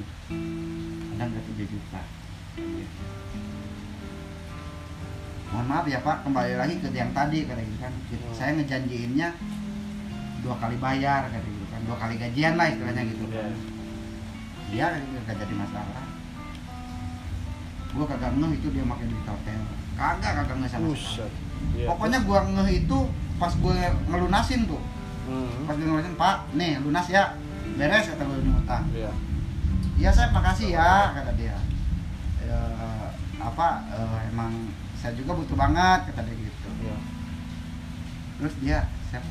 Ada nggak 3 juta. Mohon maaf ya pak. Kembali lagi ke yang tadi kata gitu kan. Hmm. saya ngejanjiinnya dua kali bayar kata gitu kan. Dua kali gajian lah istilahnya gitu. Iya. iya kagak jadi masalah. Gua kagak ngeh itu dia makin di hotel. Kagak kagak ngeh sama sekali. Iya. pokoknya gua ngeh itu pas gue ngelunasin tuh Hmm. pas gue ngelunasin pak nih lunas ya beres kata gue ini utang Iya. iya saya makasih ya kata dia ya, apa eh, emang saya juga butuh banget kata dia gitu Iya. terus dia saya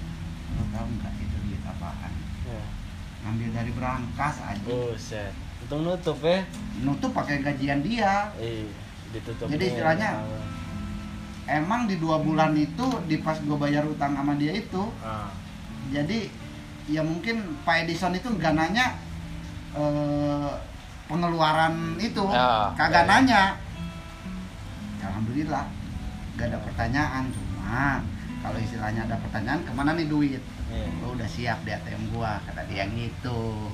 lo tahu nggak itu duit apaan Iya. ngambil dari berangkas aja Buset. Untung nutup ya. nutup pakai gajian dia Iya. Ditutup. Jadi istilahnya- emang di dua bulan itu di pas gue bayar utang sama dia itu Ah. Jadi ya mungkin Pak Edison itu nggak nanya eh, pengeluaran itu Ya, kagak ya. nanya Ya, alhamdulillah gak ada pertanyaan cuma kalau istilahnya ada pertanyaan ke mana nih duit Iya. lo udah siap di ATM gua kata dia gitu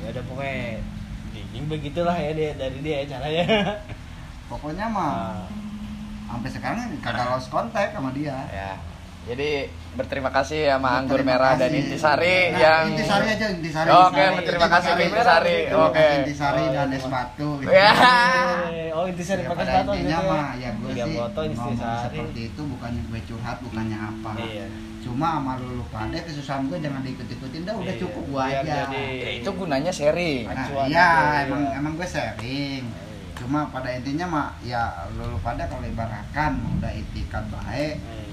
Ya udah pokoknya dinding begitulah ya dia dari dia caranya. pokoknya mah Ah. sampai sekarang kagak lost kontak sama dia ya jadi berterima kasih sama anggur Terima merah dan kasih. intisari Nah, yang intisari aja intisari Oke, Intisari. berterima kasih ke Intisari. Oke. intisari Oh, dan iya. es batu gitu. Ya. Oh intisari Ya, pakai sepatu intinya gitu mah ya gue sih foto ngomong intisari. seperti itu bukannya gue curhat bukannya apa Iya. cuma sama lu, lu pada kesusahan gue jangan diikut-ikutin dah udah Iya, cukup gua biar aja jadi- Ya, itu gunanya sharing nah, acuan iya gitu, emang iya. emang gue sharing cuma pada intinya mah ya lu, lu pada kalau ibaratkan udah itikat baik Iya.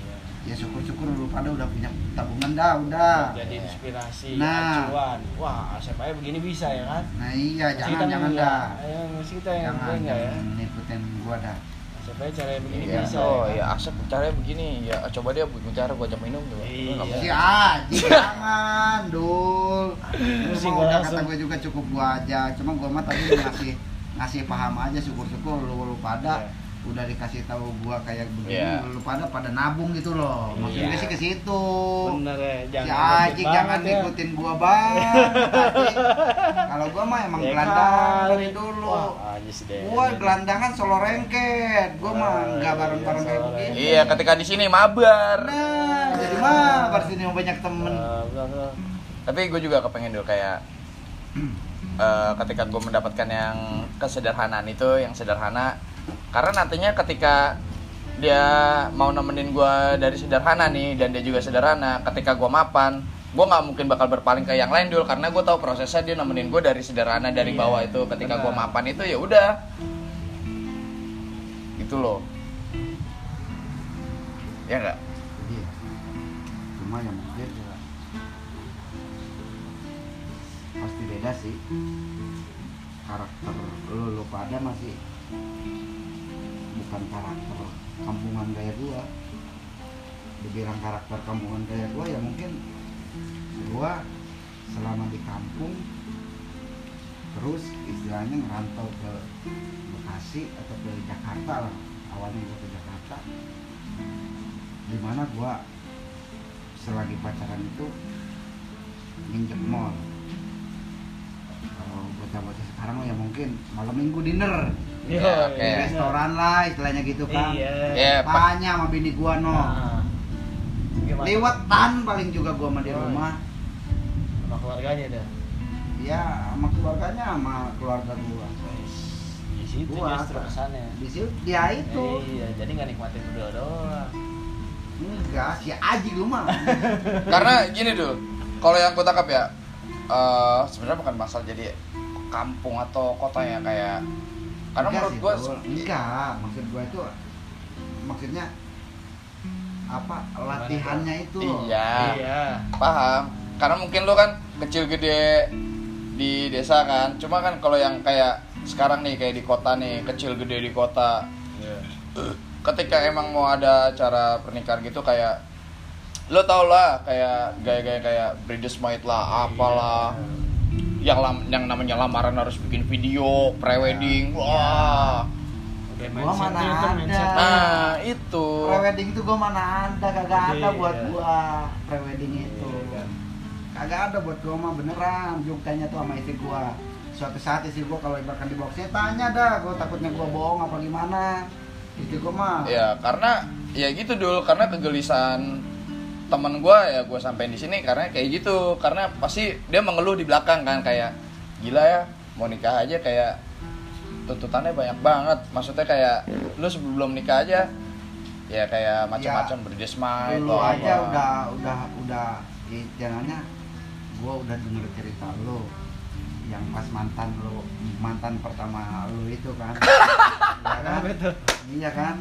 Ya syukur-syukur lu pada udah punya tabungan dah udah. Jadi inspirasi Nah. acuan. Wah asep aja begini bisa ya kan? Nah iya Mesti jangan kita jangan dah. Ayo, mesti kita yang jangan enggak ya. jangan ngikutin gua dah. Asep aja cara begini Iya. bisa oh ya ya kan? asap caranya begini. Ya coba dia bikin cara gua ajak minum tuh Iya. Si Aji jangan dul. Terus sih Cuma gua udah kata gue juga cukup gua aja. Cuma gua mah tadi ngasih ngasih paham aja syukur-syukur lu, lu pada. Iya. Udah dikasih tahu gua kayak begini Iya. lu pada pada nabung gitu loh. Iya. gue sih ke situ. Bener ya si jangan Aji banget jangan ya. ngikutin gua banget Aji. kalau gua mah emang gelandang kali. dari dulu. Wah, gua gelandangan solo rengket. Gua mah nggak iya, bareng-bareng kayak begini. iya ketika di sini mabar. Nah jadi mah baru sini banyak temen. Tapi gue juga kepengen dulu kayak eh, ketika gue mendapatkan yang kesederhanaan itu yang sederhana karena nantinya ketika dia mau nemenin gue dari sederhana nih dan dia juga sederhana ketika gue mapan gue nggak mungkin bakal berpaling ke yang lain dulu karena gue tahu prosesnya dia nemenin gue dari sederhana dari Iya, bawah itu. Ketika gue mapan itu ya udah. Gitu loh. Ya enggak Iya. Cuma yang mungkin ya pasti beda sih. Karakter lu, lu pada masih bukan karakter kampungan gaya gua. Dibilang karakter kampungan gaya gua ya mungkin gua selama di kampung terus istilahnya ngerantau ke Bekasi atau ke Jakarta lah. Awalnya gua ke Jakarta. Di mana gua selagi pacaran itu nginjek mall kalau bocah-bocah sekarang ya mungkin malam minggu dinner Iya, di iya. restoran lah istilahnya gitu kan Iya. Ya, Pak. tanya sama bini gua no Nah. Gimana? liwetan paling juga gua sama di Oh, rumah sama keluarganya dah. ya sama keluarganya sama keluarga gua Di situ Gua justru kesannya. di situ dia itu Iya, jadi nggak nikmatin berdua doang. enggak si Aji lu mah karena gini dulu kalau yang gue tangkap ya eh sebenarnya bukan masalah jadi kampung atau kota ya kayak karena Enggak menurut sih, gue enggak maksud gua itu maksudnya apa latihannya itu. Loh. iya. Iya. paham. Karena mungkin lo kan kecil gede di desa kan. Cuma kan kalau yang kayak sekarang nih kayak di kota nih kecil gede di kota. Iya. ketika emang mau ada acara pernikahan gitu kayak lo tau lah kayak gaya-gaya kayak bridesmaid lah apalah yang lam, yang namanya lamaran harus bikin video prewedding wah. Udah Gua mana itu ada. mindset. nah itu. Prewedding itu gua mana ada kagak ada buat gua prewedding itu. Iya, kan. kagak ada buat gua mah beneran. Juk tanya tuh sama istri gua. Suatu saat istri gua kalau ibaratkan di boxnya tanya dah gua takutnya gua bohong apa gimana. Istri gua mah. Ya karena ya gitu dulu karena kegelisahan teman gue ya gue sampein di sini karena kayak gitu. Karena pasti dia mengeluh di belakang kan kayak gila ya mau nikah aja kayak tuntutannya banyak banget. Maksudnya kayak lu sebelum nikah aja ya kayak macam-macam bridesmaid dulu atau aja apa. udah udah udah jangannya gua udah denger cerita lu yang pas mantan lu mantan pertama lu itu kan. Iya kan? Apa itu? iya kan?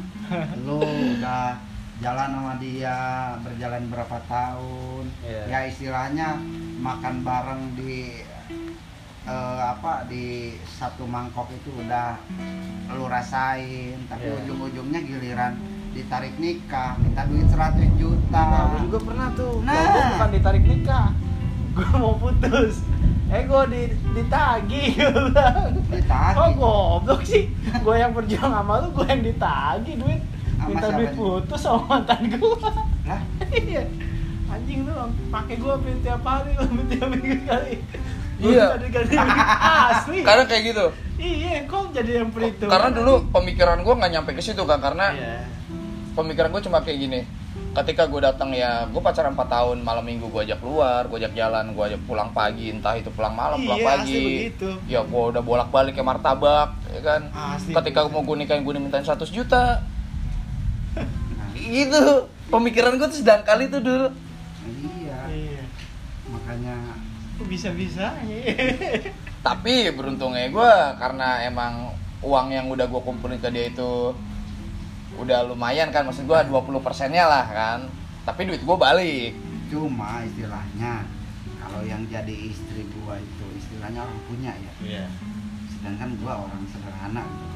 Lu udah jalan sama dia berjalan berapa tahun Iya. ya istilahnya makan bareng di eh, apa di satu mangkok itu udah lu rasain tapi Iya. ujung-ujungnya giliran ditarik nikah minta duit 100 juta Nah, gue juga pernah tuh. Nah. Gue bukan ditarik nikah. Gue mau putus. Eh gue di, ditagi bilang. Ditagih? Oh goblok sih. Gue yang berjuang sama lu, gue yang ditagi duit. Sama Minta duit putus sama mantan gue. lah Iya. Anjing lu pakai gue hampir tiap hari lu tiap minggu kali. Iya. minta. Asli. karena kayak gitu Iya, kok jadi yang perhitungan? karena dulu pemikiran gue nggak nyampe ke situ kan karena Iya. pemikiran gue cuma kayak gini ketika gue datang ya gue pacaran 4 tahun malam minggu gue ajak keluar gue ajak jalan gue ajak pulang pagi entah itu pulang malam pulang Iya, pagi begitu. ya gue udah bolak balik ke martabak ya kan Asli ketika begitu. mau gue nikahin gue dimintain 100 juta gitu. Pemikiran gue tuh sedang kali tuh dulu. Makanya Kok bisa-bisa? Tapi beruntungnya gue karena emang uang yang udah gue kumpulin ke dia itu udah lumayan kan. Maksud gue 20 persennya lah kan. Tapi duit gue balik. Cuma istilahnya kalau yang jadi istri gua itu istilahnya orang punya ya. Iya. Sedangkan gua orang sederhana gitu.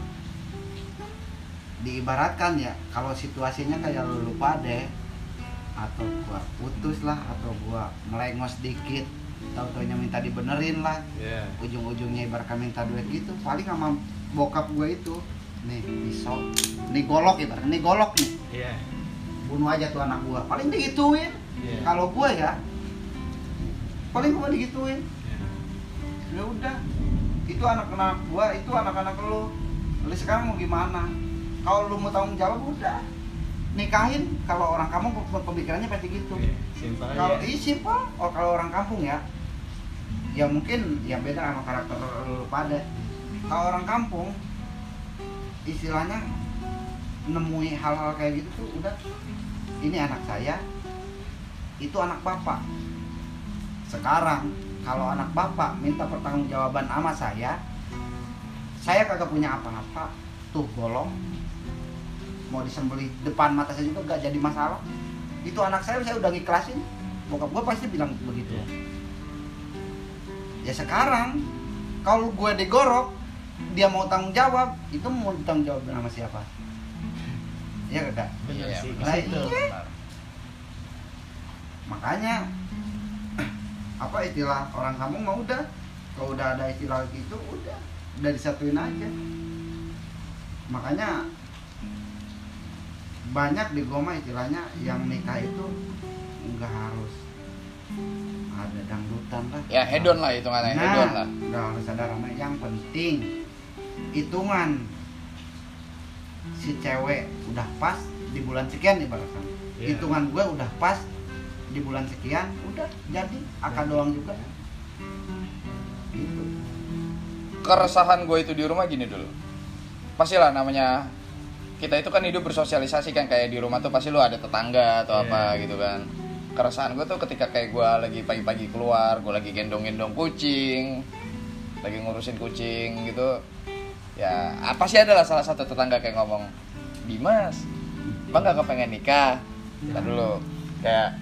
Diibaratkan ya kalau situasinya kayak lu lupa deh atau gua putus lah atau gua melengos dikit tahu taunya minta dibenerin lah. Iya. Ujung-ujungnya ibaratkan minta duit gitu paling sama bokap gua itu nih pisau nih golok ibaratkan nih golok nih. Iya. Bunuh aja tuh anak gua paling digituin. Iya. Kalau gua ya paling gua digituin. Ya udah itu anak-anak gua itu anak-anak lu. Lu sekarang mau gimana kalau lu mau tanggung jawab udah. Nikahin kalau orang kamu pe- pemikirannya pasti gitu. Iya, kalau ih simpel. Oh, kalau orang kampung ya ya mungkin yang beda sama karakter lu pada. Kalau orang kampung istilahnya nemui hal-hal kayak gitu tuh udah. Ini anak saya itu anak bapak. Sekarang kalau anak bapak minta pertanggungjawaban sama saya saya kagak punya apa-apa. Tuh golong mau disembelih depan mata saya juga gak jadi masalah. Itu anak saya saya udah ngiklasin. Bokap gue pasti bilang begitu. Iya. ya sekarang kalau gue digorok dia mau tanggung jawab itu mau tanggung jawab sama siapa? Ya kagak Iya, sih. Bener. Nah, Itu iya. makanya apa istilah orang kampung mau udah. Kalau udah ada istilah gitu udah. Udah disatuin aja. Makanya banyak di Goma istilahnya yang nikah itu nggak harus ada dangdutan lah. Ya hedon lah hitungannya hedon lah. nah nggak harus ada ramai. Yang penting hitungan. Si cewek udah pas di bulan sekian ibaratkan. Iya. hitungan gue udah pas di bulan sekian udah jadi. Akad doang juga. Gitu. Keresahan gue itu di rumah gini dulu. Pastilah namanya kita itu kan hidup bersosialisasi kan kayak di rumah tuh pasti lu ada tetangga atau Iya. apa gitu kan. Keresahan gue tuh ketika kayak gue lagi pagi-pagi keluar gue lagi gendong-gendong kucing lagi ngurusin kucing gitu ya apa sih adalah salah satu tetangga kayak ngomong Dimas bang gak kepengen nikah? Ntar dulu. Kayak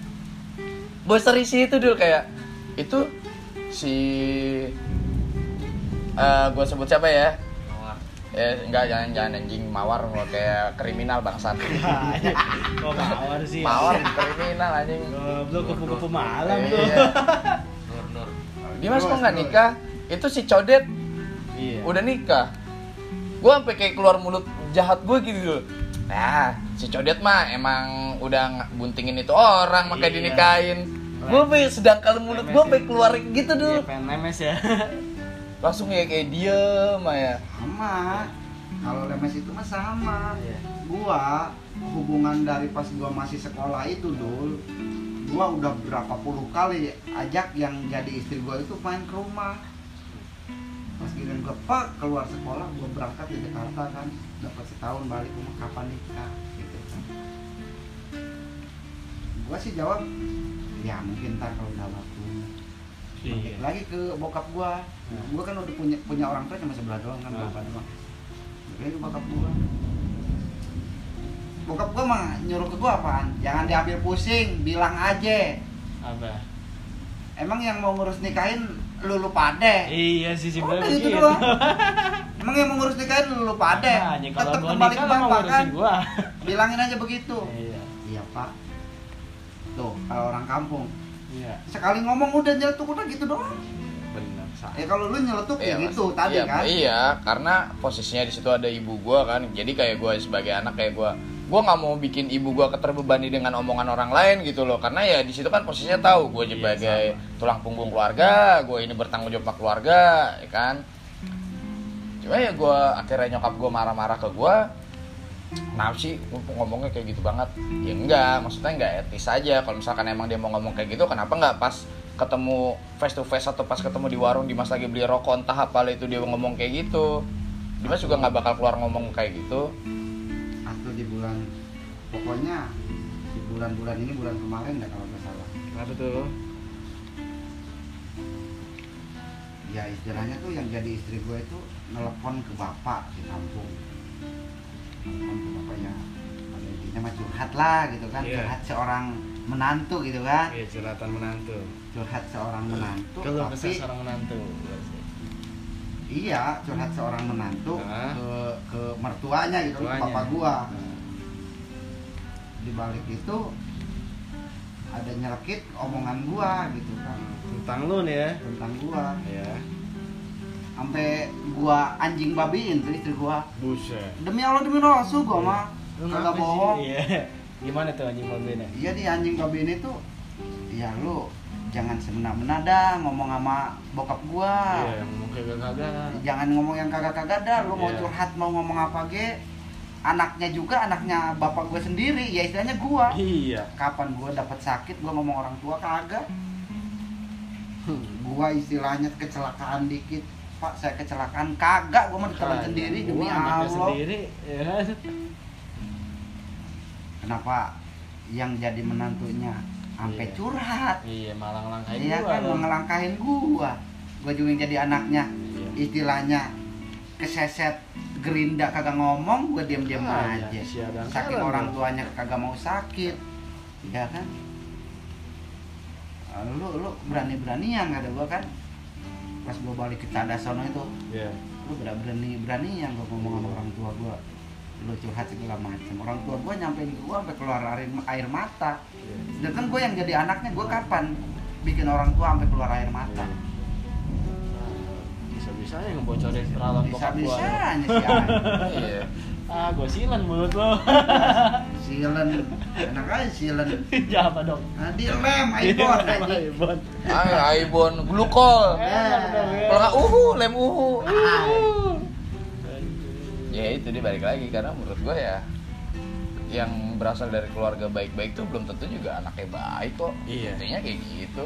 gue serisi itu dulu kayak itu si eh gue sebut siapa ya Eh enggak jangan jangan anjing. Mawar kayak kriminal bangsat. Kok mawar sih mawar kriminal anjing. Goblok kupu-kupu malam tuh. Iya. Nur. Nur. Dimas kok nggak nikah? Itu si codet Iya. udah nikah. Gue sampai kayak keluar mulut jahat gue gitu loh nah si codet mah emang udah ng- buntingin itu orang makanya Iya. dinikahin. Gue sampai sedangkal mulut gue sampai keluar gitu Iya dulu pengen lemes ya langsung ya kayak diem ya sama. Kalau lemes itu mah sama. Iya. Gua hubungan dari pas gua masih sekolah itu dul gua udah berapa puluh kali ajak yang jadi istri gua itu main ke rumah. Pas giliran gua pak keluar sekolah gua berangkat di Jakarta kan. Dapat setahun balik rumah kapan nikah gitu kan. Gua sih jawab ya mungkin ntar kalau udah Balik Iya. Lagi ke bokap gua. Gua kan udah punya punya orang tua cuma sebelah doang kan bapak doang Balik lagi ke bokap gua. Bokap gua mah nyuruh ke gua apaan? Jangan diambil pusing bilang aja. Apa? Emang yang mau ngurus nikahin lu lu pade? Iya sih simpel Udah gitu begitu. doang. emang yang mau ngurus nikahin lu lu pade? Makanya kalau tetap gua kembali ke bapak kan gua. Bilangin aja begitu. Iya. Iya pak. Tuh kalau orang kampung Iya sekali ngomong udah nyeletuk udah gitu doang salah ya kalau lu nyeletuk ya Mas. gitu tadi iya, kan Iya, karena posisinya di situ ada ibu gua kan. Jadi kayak gua sebagai anak kayak gua gua nggak mau bikin ibu gua keterbebani dengan omongan orang lain gitu loh. Karena ya di situ kan posisinya tahu gua Iya, sebagai sama. tulang punggung keluarga, gua ini bertanggung jawab sama keluarga, ya kan. Cuma ya gua akhirnya nyokap gua marah-marah ke gua. Kenapa sih ngomongnya kayak gitu banget? Ya enggak, maksudnya enggak etis aja. Kalau misalkan emang dia mau ngomong kayak gitu, kenapa enggak pas ketemu face to face atau pas ketemu di warung Dimas lagi beli rokok entah apa itu dia ngomong kayak gitu. Dimas juga nggak bakal keluar ngomong kayak gitu. atau di bulan pokoknya di bulan-bulan ini bulan kemarin dah kalau nggak salah Kenapa tuh? ya istilahnya tuh yang jadi istri gue itu nelpon ke bapak di kampung bapak ya pada intinya mah curhat lah gitu kan Iya. curhat seorang menantu gitu kan Iya, curhatan menantu. curhat seorang menantu Kalau tapi seorang menantu. iya curhat seorang menantu Nah. ke ke mertuanya gitu ke Tuanya. bapak gua Nah, di balik itu ada nyelekit omongan gua gitu kan Tentang lu nih ya. tentang gua Ya. Sampai gua anjing babiin tuh istri gua Buset. demi Allah demi Rasul gua mah kagak sih? bohong Iya. Gimana tuh anjing mobilnya? iya di anjing babiin itu ya lu jangan semena-mena dah ngomong sama bokap gua Iya, yang ngomong kayak kagak. jangan ngomong yang kagak-kagak dah lu mau Iya. curhat mau ngomong apa ge anaknya juga anaknya bapak gue sendiri ya istilahnya gua Iya. kapan gua dapat sakit gua ngomong orang tua kagak gua istilahnya kecelakaan dikit pak saya kecelakaan. Kagak gua mah ditelan sendiri demi Allah. sendiri, ya. Kenapa? Yang jadi menantunya sampai Iya. curhat. Iya, malah ngelangkain iya gua kan dong. mau ngelangkahin gua. Gua juga yang jadi anaknya. Iya. istilahnya keseset gerinda kagak ngomong gua diam-diam Ah, aja. iya, saking kalah orang tuanya kagak mau sakit. Ya kan? Lu lu berani beranian kata gua kan pas gua balik ke Cadasono itu Iya. lu berani berani beranian gua ngomong sama orang tua gua lu curhat segala macam orang tua gua nyampein gua sampai keluar air, air mata Iya. sedangkan gua yang jadi anaknya gua kapan bikin orang tua sampai keluar air mata Iya. Bisa-bisanya ngebocorin perawan bisa bokap gua. bisanya sih iya Ah, gua silen mulut lo. silen enak aja silen Siapa dong? nah, di lem aibon anjing Ibon. ay aibon glukol Enak dong, ya. kalau nggak uhu lem uhu Uh. ya itu dia balik lagi karena menurut gue ya yang berasal dari keluarga baik-baik tuh belum tentu juga anaknya baik kok Iya. intinya kayak gitu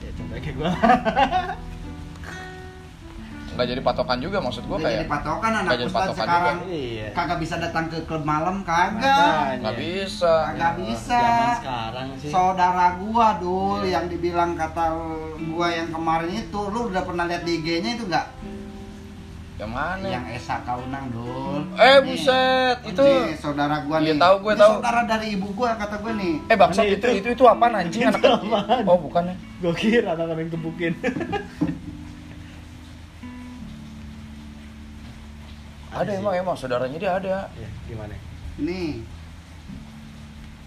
Ya, coba kayak gua. nggak jadi patokan juga maksud gue Udah jadi kayak patokan anak Nggak jadi patokan sekarang. Iya. kagak bisa datang ke klub malam kagak. Nggak bisa. Kagak bisa. Zaman sekarang sih. saudara gua dul Iya. yang dibilang kata gua yang kemarin itu lu udah pernah lihat di IG-nya itu enggak yang mana? Yang Esa Kaunang dul. Eh Nih, buset itu. nih, saudara gua Iya, nih. tahu, gua Ini tahu. saudara dari ibu gua kata gua nih. Eh bangsat itu itu? itu itu apaan anjing? Anak oh bukan ya Gua kira anak yang gebukin. ada sih. emang emang saudaranya dia ada Ya, gimana? nih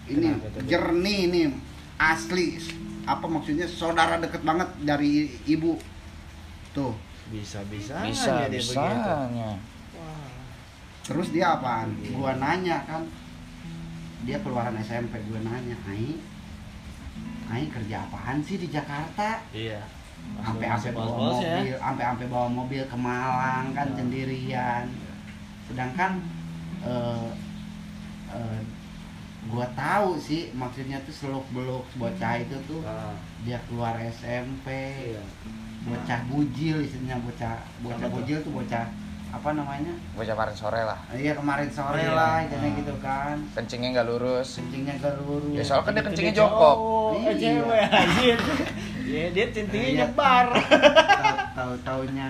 ini Kenapa tuh? jernih ini asli apa maksudnya saudara deket banget dari ibu tuh Bisa-bisa bisa dia bisa begitu. Wah. terus dia apaan Iya. gua nanya kan dia keluaran SMP gua nanya Ai Ai kerja apaan sih di Jakarta Iya. Sampai sampai bawa ya. mobil sampai sampai bawa mobil ke Malang kan Ya. Sedangkan eh eh, gua tahu sih maksudnya tuh seluk beluk bocah itu tuh Ah, dia keluar SMP iya. bocah bujil istilahnya bocah bocah bujil tuh bocah apa namanya bocah kemarin sore lah iya kemarin sore Iya. lah katanya Ah. gitu kan kencingnya nggak lurus kencingnya ke lurus Ya, soalnya kan dia kencingnya dia jongkok. cowok, eh, Iya. cewek anjir. Iya, dia centingnya Iya. nyebar. tahu tahu taunya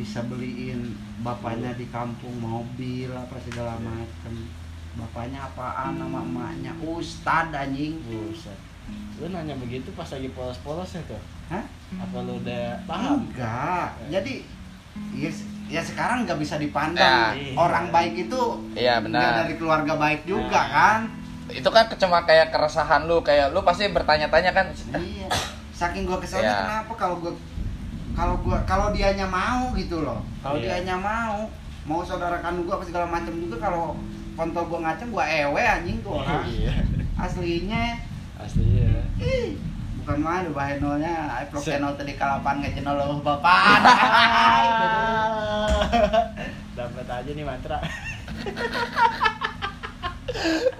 bisa beliin bapaknya di kampung mobil apa segala macem bapaknya apaan nama emaknya ustad anjing Buset. Lu nanya begitu pas lagi polos-polosnya tuh. Hah? Apa lu udah paham? enggak jadi ya, ya sekarang nggak bisa dipandang Ya. orang baik itu iya nggak benar dari keluarga baik juga Nah. kan itu kan cuma kayak keresahan lu kayak lu pasti bertanya-tanya kan iya saking gua keselnya Iya. kenapa kalau gua kalau gua kalau dianya mau gitu loh kalau Iya. dianya mau mau saudara kandung gua apa segala macam juga kalau kontol gua ngacem gua ewe anjing tuh orang Iya. aslinya Asli ya. ih bukan main udah bahenolnya Se- channel tadi kalapan ngejenol lo bapak Dapat aja nih mantra.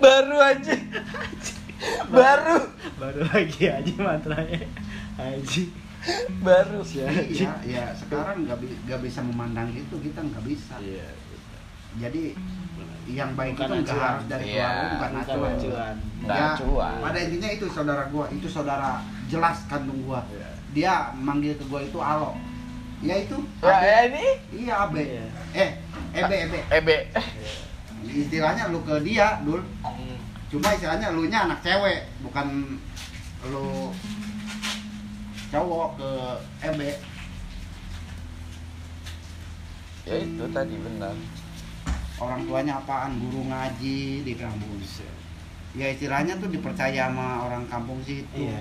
baru aja baru Baru lagi aja mantranya. Haji. baru iya ya sekarang nggak bi- nggak bisa memandang itu kita nggak bisa Iya. jadi yang baik Bukan itu nggak harus dari Iya. keluarga bukan Bukan acuan acuan. Ya, acuan. pada intinya itu saudara gua itu saudara jelas kandung gua Iya. dia manggil ke gue itu alo ya itu Ya, AB. ya ini iya AB Iya. eh ebe ebe EB. istilahnya lu ke dia dul cuma istilahnya lu nya anak cewek bukan lu cowok ke ebe Ya itu tadi benar. orang tuanya apaan guru ngaji di kampus ya istilahnya tuh dipercaya sama orang kampung situ Iya.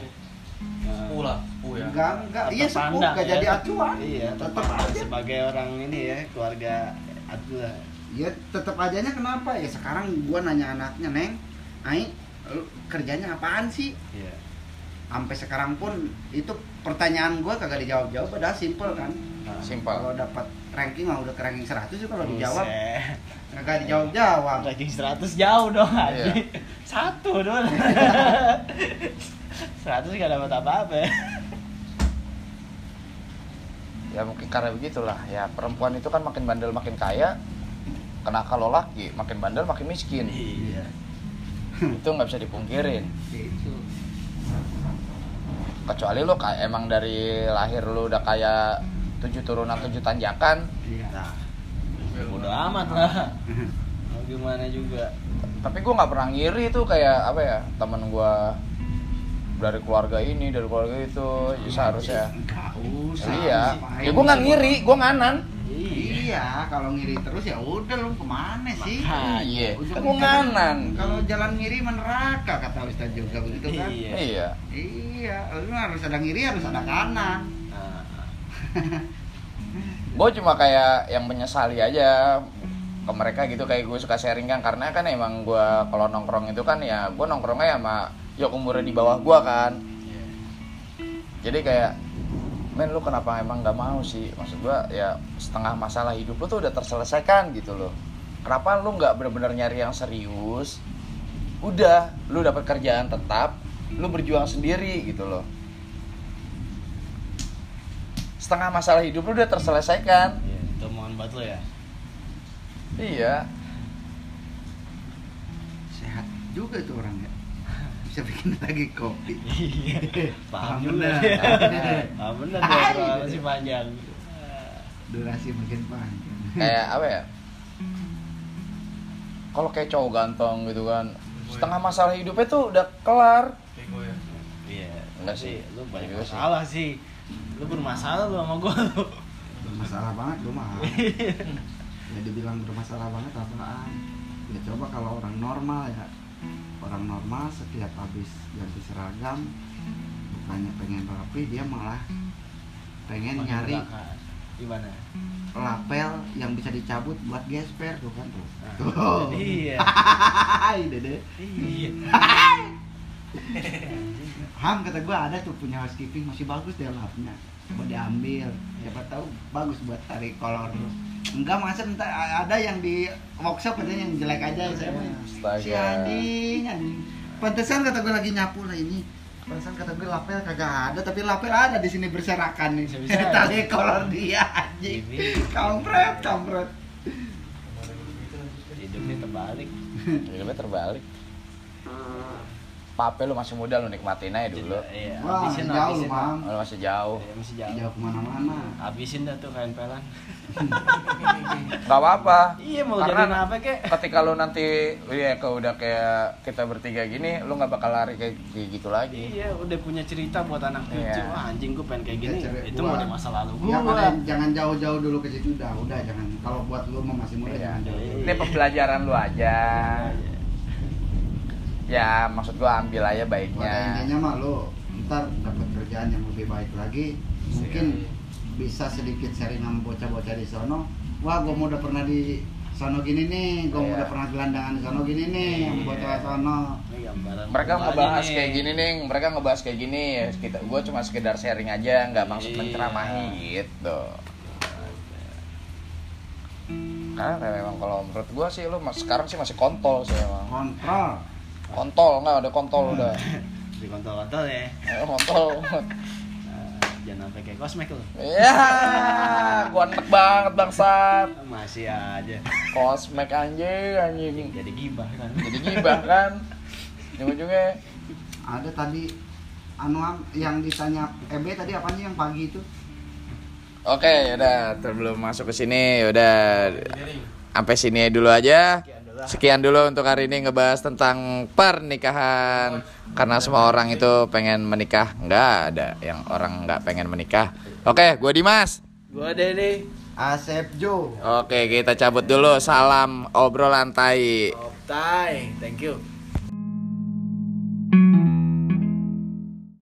Sepuh lah, sepuh ya. enggak enggak iya sepuh pandang gak ya. jadi acuan Iya, tetap tetap aja sebagai orang ini ya, keluarga atuh. ya tetap ajanya kenapa ya sekarang gua nanya anaknya neng Ai lu kerjanya apaan sih Iya. sampai sekarang pun itu pertanyaan gua kagak dijawab jawab padahal simple kan Nah, Simpel. kalau dapat ranking mah udah ke ranking 100 sih kalau dijawab kagak dijawab jawab Ranking 100 jauh dong Iya. anjing. Satu doang. 100 gak dapat apa-apa ya. Ya mungkin karena begitulah. Ya perempuan itu kan makin bandel makin kaya. Kena kalau laki makin bandel makin miskin. Iya. Itu nggak bisa dipungkirin. itu Kecuali lu kayak emang dari lahir lu udah kayak tujuh turunan tujuh tanjakan. iya Nah, bodo amat lah. Mau gimana juga. Tapi gua nggak pernah ngiri tuh kayak apa ya temen gua dari keluarga ini dari keluarga itu ya seharusnya iya ngapain. ya gua nggak ngiri gua nganan iya. Kalau ngiri terus ya udah lu ke mana sih? Iya nganan. Kalau jalan ngiri mah neraka kata Ustaz juga begitu kan? Iya. iya. Iya lu harus ada ngiri harus ada kanan. Nah, gue cuma kayak yang menyesali aja ke mereka gitu kayak gue suka sharing kan. Karena kan emang gue kalau nongkrong itu kan ya gue nongkrongnya sama ya umurnya di bawah gue kan. Iya. jadi kayak men lu kenapa emang nggak mau sih? Maksud gue ya setengah masalah hidup lu tuh udah terselesaikan gitu loh. Kenapa lu nggak bener-bener nyari yang serius? Udah lu dapat kerjaan tetap lu berjuang sendiri gitu loh. Setengah masalah hidup lu udah terselesaikan. Iya, itu omongan buat lo ya. iya. Sehat juga tuh orang ya bisa bikin lagi kopi Iya. Paham juga. Paham bener Ah, gitu. masih panjang. durasi makin panjang kayak apa ya kalau kayak cowok ganteng gitu kan setengah masalah hidupnya tuh udah kelar ya. Iya. Enggak sih. Lu banyak masalah sih. Lu bermasalah lu sama gua lu. bermasalah banget gue mah ya dibilang bermasalah banget apaan ya coba kalau orang normal ya orang normal setiap habis ganti seragam bukannya pengen rapi dia malah pengen nyari. Gimana? lapel yang bisa dicabut buat gesper tuh kan tuh Nah, tuh Iya. Dede Iya. Ham kata gua ada tuh punya housekeeping masih bagus deh lapnya mau diambil siapa tahu bagus buat tarik kolor enggak masa entar ada yang di workshop ada yang jelek aja saya si anjing anjing pantesan kata gua lagi nyapu lah ini. Pantesan kata gue lapel kagak ada tapi lapel ada di sini berserakan nih. Tarik kolor dia anjing. Kampret kampret. Hidupnya terbalik. hidupnya terbalik pape lu masih muda lu nikmatin aja dulu Iya, wah habisin jauh habisin. mam lu masih jauh Iya, masih jauh. jauh ke mana-mana Habisin dah tuh kain pelan. nggak apa-apa Iya mau Karena- jadi apa kek? ketika lu nanti ya kalau udah kayak kita bertiga gini lu nggak bakal lari kayak gitu lagi Iya, udah punya cerita buat anak cucu. Iya. Wah, anjing gue pengen kayak Ya, gini. cewek Itu gua. mau di masa lalu Ya gua. makanya jangan jauh-jauh dulu ke situ udah, udah jangan. Kalau buat lu mah masih muda Iya. jangan jauh. Iya. ini pembelajaran lu aja Iya. Ya maksud gua ambil aja Pada baiknya intinya mah lu ntar dapat kerjaan yang lebih baik lagi, mungkin bisa sedikit sharing sama bocah-bocah di sono. Wah, gua mau udah pernah di sono gini nih, gua mau Iya. udah pernah gelandangan di sono gini nih, yang Iya. bocah sono. Ini gambaran mereka ngebahas nih. kayak gini nih mereka ngebahas kayak gini ya kita gua cuma sekedar sharing aja nggak maksud Iya. menceramahi gitu karena memang kalau menurut gua sih lu mas sekarang sih masih kontol sih emang Kontrol. Kontol nggak ada kontol udah Di kontol-kontol ya. Eh, kontol jangan sampai kayak kosmek lu. ya gua enek banget bangsat Masih aja. kosmek anjing anjing Jadi gibah kan. jadi gibah kan ujung-ujungnya Ada tadi anu yang ditanya EB tadi apa nih yang pagi itu? Oke, udah sebelum masuk ke sini udah sampai sini dulu aja. Sekian dulu untuk hari ini ngebahas tentang pernikahan karena semua orang itu pengen menikah nggak ada yang orang nggak pengen menikah. Oke, gue Dimas. Gua Denny. Asep Jo. Oke, kita cabut dulu. Salam obrolan tai. Optai. Thank you.